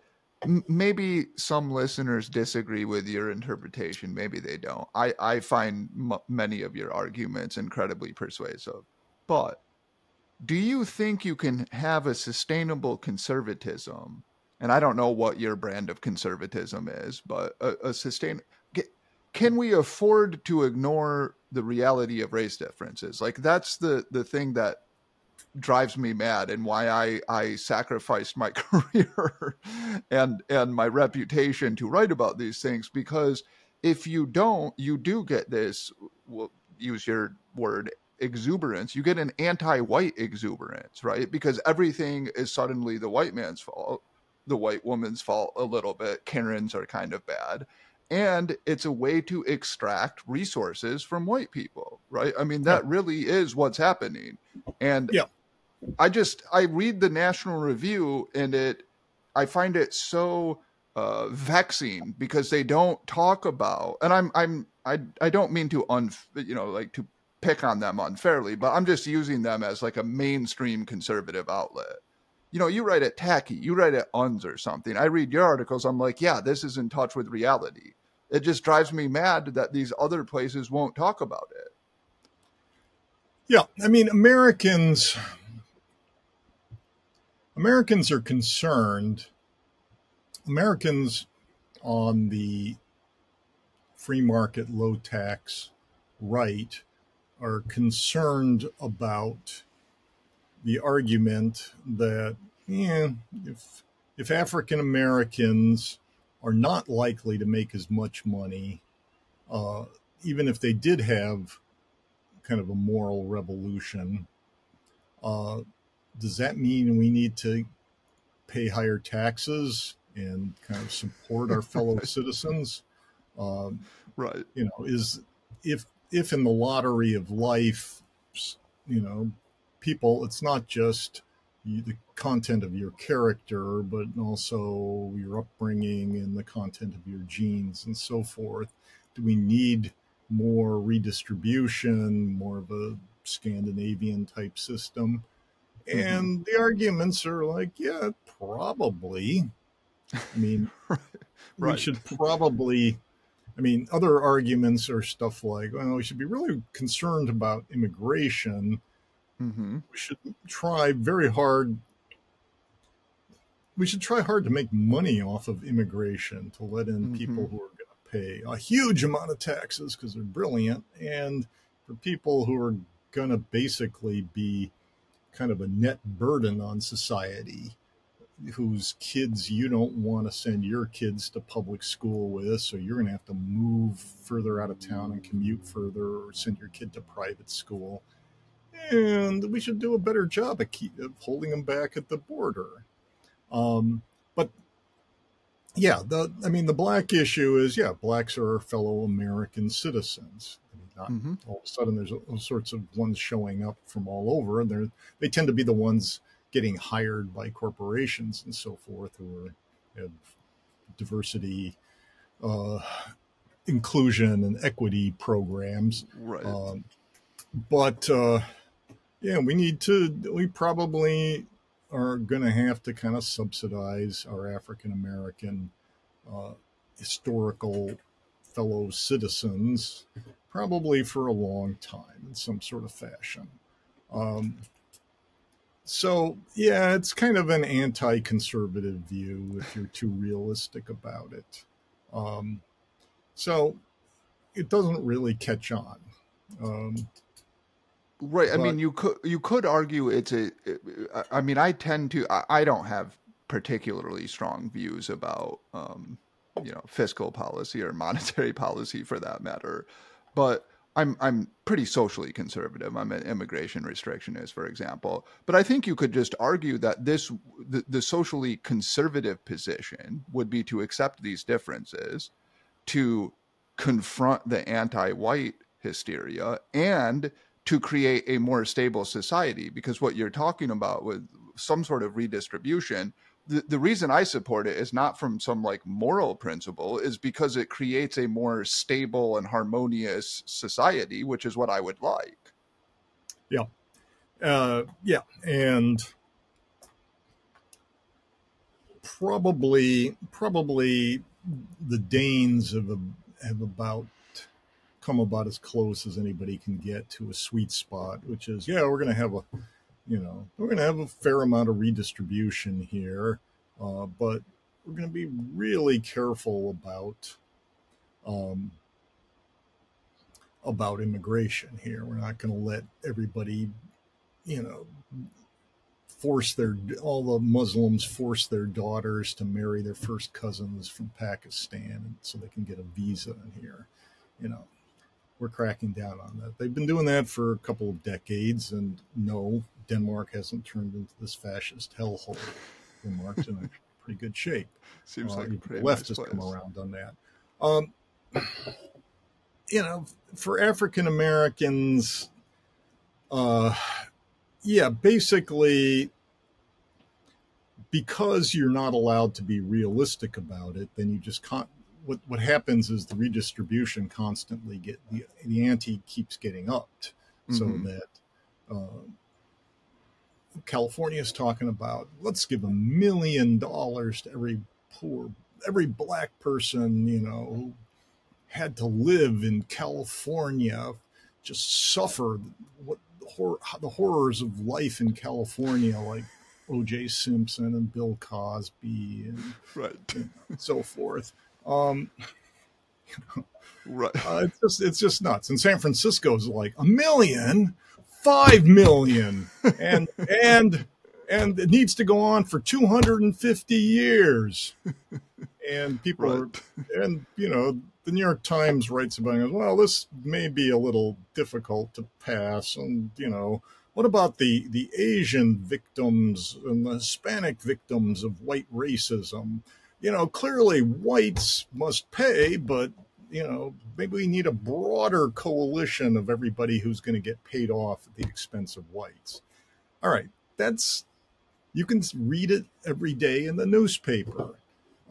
maybe some listeners disagree with your interpretation. Maybe they don't. I, I find m- many of your arguments incredibly persuasive. But do you think you can have a sustainable conservatism? And I don't know what your brand of conservatism is, but a, a sustain. Can we afford to ignore the reality of race differences? Like that's the the thing that drives me mad and why I, I sacrificed my career and and my reputation to write about these things because if you don't you do get this we'll use your word exuberance. You get an anti-white exuberance right? Because everything is suddenly the white man's fault the white woman's fault a little bit karens are kind of bad and it's a way to extract resources from white people right? I mean that really is what's happening and yeah I just I read the National Review and it I find it so uh, vexing because they don't talk about and I'm I'm I I don't mean to un you know like to pick on them unfairly, but I'm just using them as like a mainstream conservative outlet. You know, you write at Taki, you write at Unz or something. I read your articles, I'm like, yeah, this is in touch with reality. It just drives me mad that these other places won't talk about it. Yeah, I mean, Americans Americans are concerned, Americans on the free market, low tax right are concerned about the argument that yeah, if if African Americans are not likely to make as much money, uh, even if they did have kind of a moral revolution, uh, does that mean we need to pay higher taxes and kind of support our fellow citizens? Um, right. You know, is if if in the lottery of life, you know, people, it's not just the content of your character, but also your upbringing and the content of your genes and so forth. Do we need more redistribution, more of a Scandinavian type system? Mm-hmm. And the arguments are like, yeah, probably. I mean, right. we should probably. I mean, other arguments are stuff like, well, we should be really concerned about immigration. Mm-hmm. We should try very hard. We should try hard to make money off of immigration to let in mm-hmm. people who are going to pay a huge amount of taxes because they're brilliant, and for people who are going to basically be kind of a net burden on society whose kids you don't want to send your kids to public school with so you're going to have to move further out of town and commute further or send your kid to private school. And we should do a better job of, keep, of holding them back at the border. Um, but yeah the i mean the black issue is yeah blacks are our fellow american citizens not mm-hmm. all of a sudden there's all sorts of ones showing up from all over, and they they tend to be the ones getting hired by corporations and so forth who are, have diversity, uh, inclusion, and equity programs. Right. Um, but uh, yeah, we need to. We probably are going to have to kind of subsidize our African American uh, historical fellow citizens probably for a long time in some sort of fashion. Um, so, yeah, it's kind of an anti conservative view if you're too realistic about it. Um, so, it doesn't really catch on. Um, right. I mean, you could you could argue it's a. I mean, I tend to. I, I don't have particularly strong views about um, you know fiscal policy or monetary policy for that matter but I'm I'm pretty socially conservative. I'm an immigration restrictionist, for example. But I think you could just argue that this the, the socially conservative position would be to accept these differences, to confront the anti-white hysteria, and to create a more stable society. Because what you're talking about with some sort of redistribution the, the reason I support it is not from some like moral principle, is because it creates a more stable and harmonious society, which is what I would like. Yeah. Uh, yeah. And probably probably the Danes have have about come about as close as anybody can get to a sweet spot, which is yeah, we're going to have a you know we're going to have a fair amount of redistribution here, uh, but we're going to be really careful about um, about immigration here. We're not going to let everybody, you know, force their all the Muslims force their daughters to marry their first cousins from Pakistan so they can get a visa in here. You know, we're cracking down on that. They've been doing that for a couple of decades, and no, Denmark hasn't turned into this fascist hellhole. Denmark's in a pretty good shape. Seems uh, like the left nice has come around on that. Um, you know, for African Americans, uh, yeah, basically, because you're not allowed to be realistic about it, then you just can't. What what happens is the redistribution constantly get the the ante keeps getting upped, mm-hmm. so that. Uh, California is talking about let's give a million dollars to every poor, every black person, you know, who had to live in California, just suffer what the horrors of life in California, like O.J. Simpson and Bill Cosby and, right. and so forth. Um, right. Uh, it's just it's just nuts. And San Francisco is like a million, five million, and and and it needs to go on for 250 years. And people right. are, and you know, the New York Times writes about it. Well, this may be a little difficult to pass, and you know, what about the the Asian victims and the Hispanic victims of white racism? You know, clearly whites must pay, but you know, maybe we need a broader coalition of everybody who's going to get paid off at the expense of whites. All right, that's you can read it every day in the newspaper.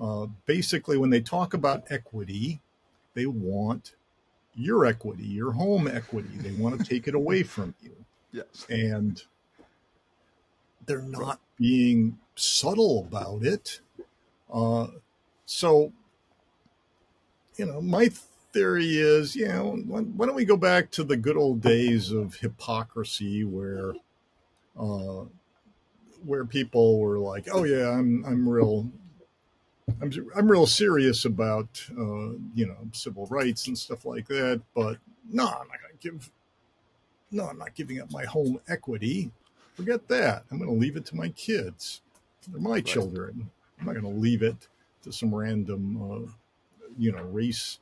Uh, basically, when they talk about equity, they want your equity, your home equity. They want to take it away from you. Yes. And they're not being subtle about it. Uh, so, you know, my theory is, you know, why don't we go back to the good old days of hypocrisy where, uh, where people were like, "Oh yeah, I'm I'm real I'm I'm real serious about uh, you know civil rights and stuff like that, but no, I'm not going to give. No, I'm not giving up my home equity. Forget that. I'm going to leave it to my kids. They're my right. children. I'm not going to leave it to some random, uh, you know, race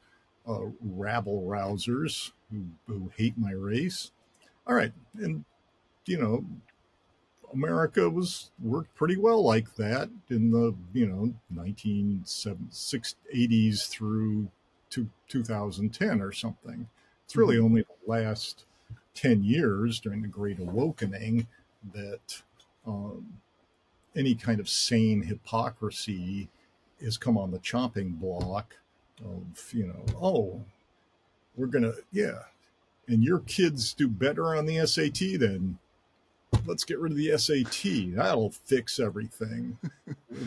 uh, rabble rousers who who hate my race. All right, and you know, America was worked pretty well like that in the you know 1980s through to 2010 or something. It's really mm-hmm. only the last 10 years during the Great Awakening that um, any kind of sane hypocrisy has come on the chopping block of you know oh we're gonna yeah and your kids do better on the SAT than let's get rid of the SAT. That'll fix everything.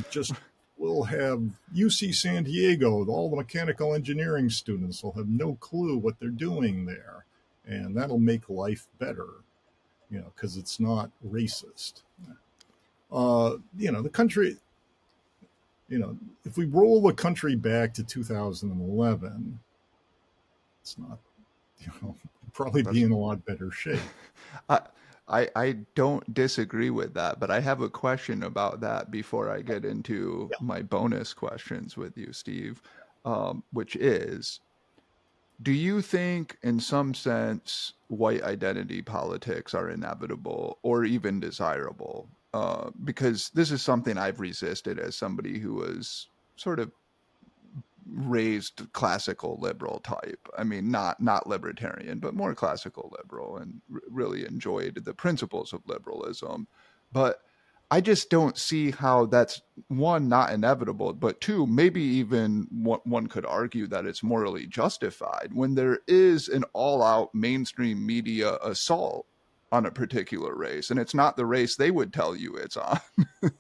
just we'll have UC San Diego, all the mechanical engineering students will have no clue what they're doing there. And that'll make life better, you know, because it's not racist. Uh, you know, the country, you know, if we roll the country back to 2011, it's not, you know, probably be in a lot better shape. I, I, I don't disagree with that, but I have a question about that before I get into yeah. my bonus questions with you, Steve, um, which is Do you think, in some sense, white identity politics are inevitable or even desirable? Uh, because this is something I've resisted as somebody who was sort of raised classical liberal type. I mean, not not libertarian, but more classical liberal, and r- really enjoyed the principles of liberalism. But I just don't see how that's one not inevitable, but two maybe even one, one could argue that it's morally justified when there is an all-out mainstream media assault on a particular race and it's not the race they would tell you it's on.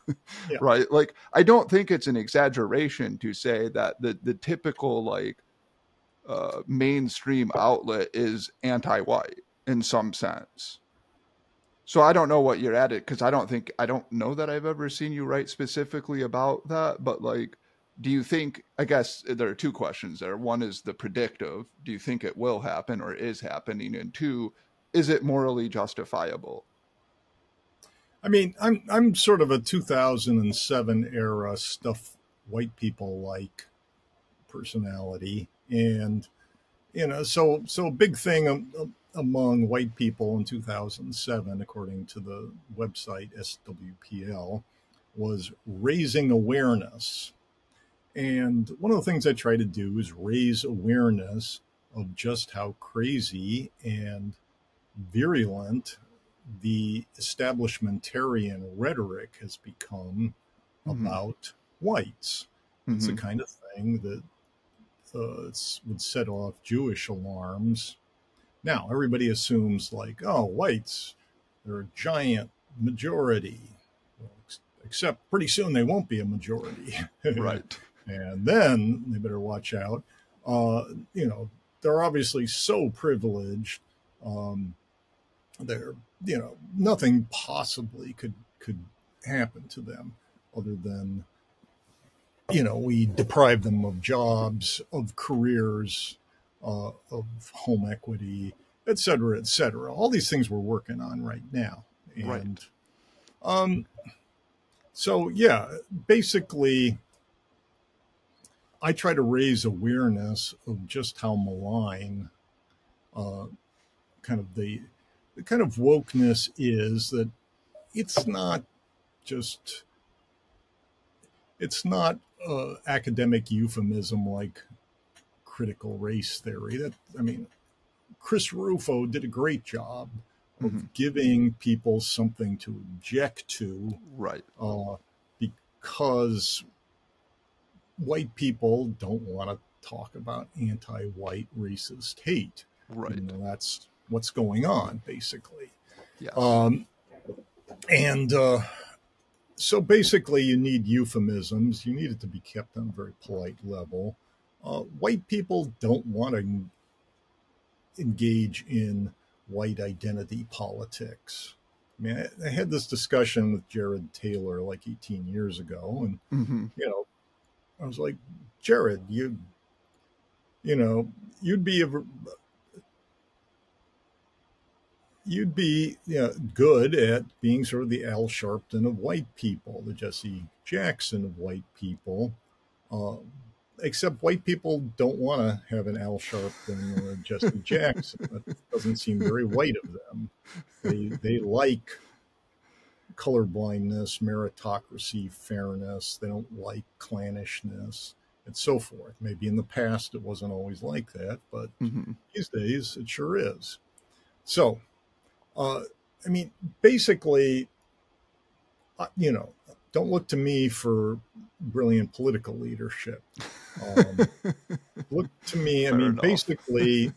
Yeah. right? Like i don't think it's an exaggeration to say that the the typical like uh mainstream outlet is anti-white in some sense. So i don't know what you're at it because i don't think i don't know that i've ever seen you write specifically about that but like do you think i guess there are two questions there. One is the predictive. Do you think it will happen or is happening? And two is it morally justifiable I mean, I'm I'm sort of a 2007 era stuff white people like personality, and you know, so so big thing am- am- among white people in 2007, according to the website SWPL, was raising awareness. And one of the things I try to do is raise awareness of just how crazy and virulent the establishmentarian rhetoric has become Mhm. about whites. It's Mhm. the kind of thing that uh, would set off Jewish alarms. Now, everybody assumes, like, oh, whites, they're a giant majority. Well, ex- except pretty soon they won't be a majority. right and then they better watch out. Uh, you know, they're obviously so privileged. Um, they're, you know, nothing possibly could could happen to them other than, you know, we deprive them of jobs, of careers, uh, of home equity, et cetera, et cetera. All these things we're working on right now, and Right. um, so yeah, basically. I try to raise awareness of just how malign uh, kind of the, the kind of wokeness is that it's not just it's not uh, academic euphemism like critical race theory that i mean chris rufo did a great job of Mhm. giving people something to object to right uh, because white people don't want to talk about anti-white racist hate. right You know, that's what's going on, basically. yes Um, and uh, so basically, you need euphemisms. You need it to be kept on a very polite level. Uh, white people don't want to engage in white identity politics. I mean, I, I had this discussion with Jared Taylor like 18 years ago, and hmm you know, I was like, Jared, you, you know, you'd be a, you'd be you know, good at being sort of the Al Sharpton of white people, the Jesse Jackson of white people. Uh, except white people don't want to have an Al Sharpton or a Jesse Jackson. That doesn't seem very white of them. They they like colorblindness, meritocracy, fairness. They don't like clannishness and so forth. Maybe in the past it wasn't always like that, but hmm these days it sure is. So, uh, I mean, basically, uh, you know, don't look to me for brilliant political leadership. Um, look to me, I Fair mean, enough. basically,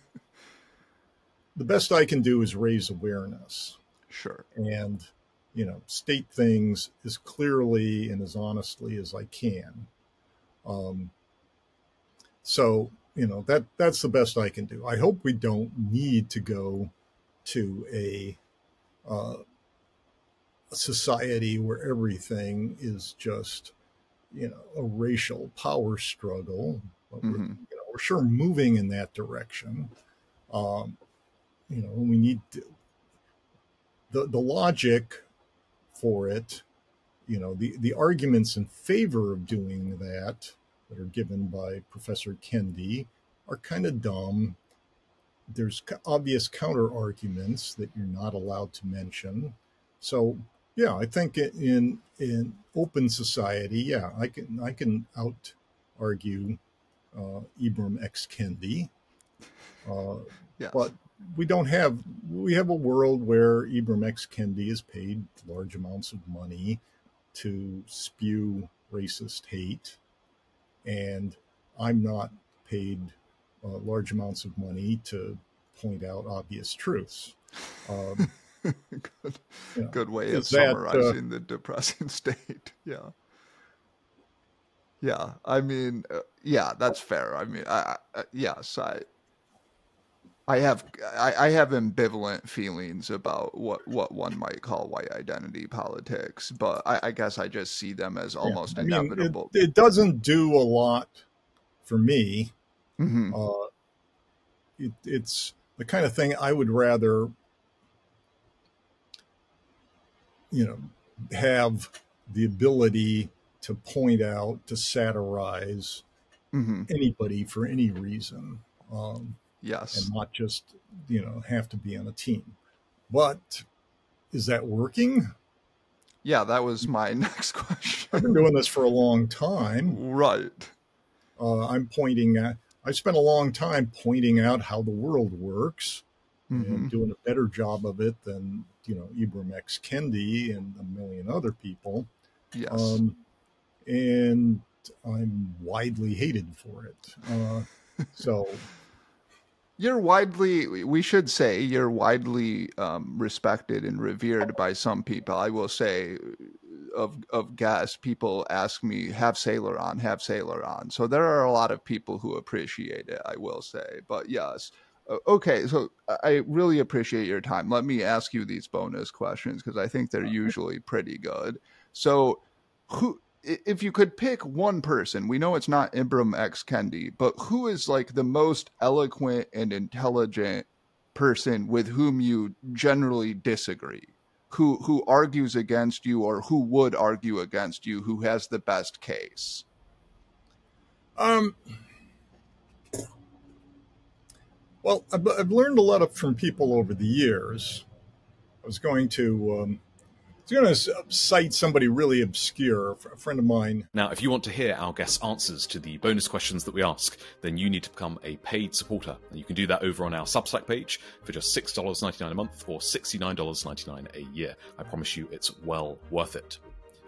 the best I can do is raise awareness sure and you know state things as clearly and as honestly as I can. Um, so you know that that's the best I can do. I hope we don't need to go to a, uh, a society where everything is just you know a racial power struggle. But we're, you know, we're sure moving in that direction. Um, you know, we need to, the the logic for it. You know, the the arguments in favor of doing that that are given by Professor Kendi are kind of dumb. There's obvious counter arguments that you're not allowed to mention. So yeah, I think in in open society, yeah, I can I can out argue uh, Ibram X. Kendi, uh, yes. but we don't have we have a world where Ibram X. Kendi is paid large amounts of money to spew racist hate, and I'm not paid uh, large amounts of money to point out obvious truths. Um, good, Yeah. good way of that, uh, summarizing the depressing state. Yeah. Yeah. I mean, uh, yeah, that's fair. I mean, I, I, yes, I, I have, I, I have ambivalent feelings about what, what one might call white identity politics, but I, I guess I just see them as Yeah. almost I mean, inevitable. it, it doesn't do a lot for me. Mhm. Uh, it, it's the kind of thing I would rather, you know, have the ability to point out, to satirize Mhm. anybody for any reason, um, Yes. and not just, you know, have to be on a team. But is that working? Yeah, that was my next question. I've been doing this for a long time. right. Uh, I'm pointing at, I spent a long time pointing out how the world works Mhm. and doing a better job of it than, you know, Ibram X. Kendi and a million other people. Yes. Um, and I'm widely hated for it. Uh, so, you're widely we should say you're widely um, respected and revered by some people i will say of of guests people ask me have Sailer on have Sailer on. So there are a lot of people who appreciate it i will say. But yes okay so I- i really appreciate your time. Let me ask you these bonus questions because i think they're usually pretty good. So who if you could pick one person, we know it's not Ibram X. Kendi, but who is like the most eloquent and intelligent person with whom you generally disagree? Who who argues against you or who would argue against you, who has the best case? um, well, I've, I've learned a lot of, from people over the years. I was going to, um, I was going to cite somebody really obscure, a friend of mine Now, if you want to hear our guests' answers to the bonus questions that we ask, then you need to become a paid supporter. And you can do that over on our Substack page for just $6.99 a month or $69.99 a year. I promise you it's well worth it.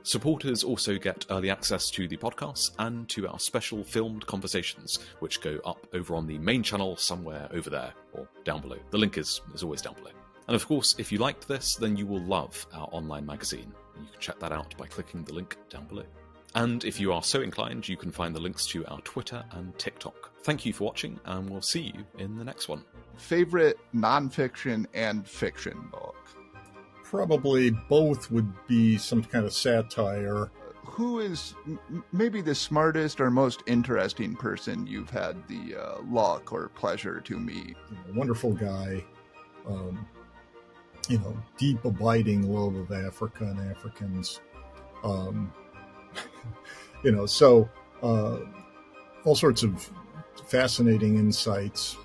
Supporters also get early access to the podcast and to our special filmed conversations, which go up over on the main channel somewhere over there or down below. The link is, is always down below. And of course, if you liked this, then you will love our online magazine. You can check that out by clicking the link down below. And if you are so inclined, you can find the links to our Twitter and TikTok. Thank you for watching, and we'll see you in the next one. Favorite nonfiction and fiction book? probably both would be some kind of satire. Who is m- maybe the smartest or most interesting person you've had the uh, luck or pleasure to meet? You know, wonderful guy, um, you know, deep, abiding love of Africa and Africans. Um, you know, so uh, all sorts of fascinating insights.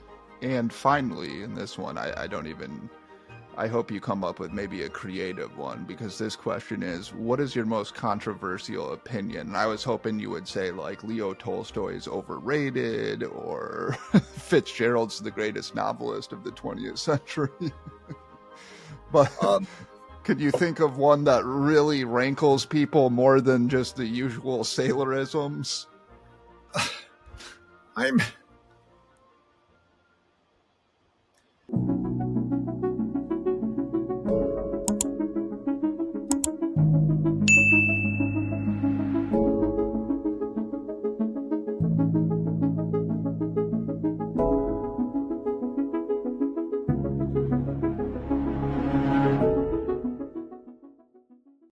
And finally, in this one, I, I don't even. I hope you come up with maybe a creative one because this question is what is your most controversial opinion? And I was hoping you would say like Leo Tolstoy is overrated or Fitzgerald's the greatest novelist of the 20th century. but Um, could you think of one that really rankles people more than just the usual Sailerisms? I'm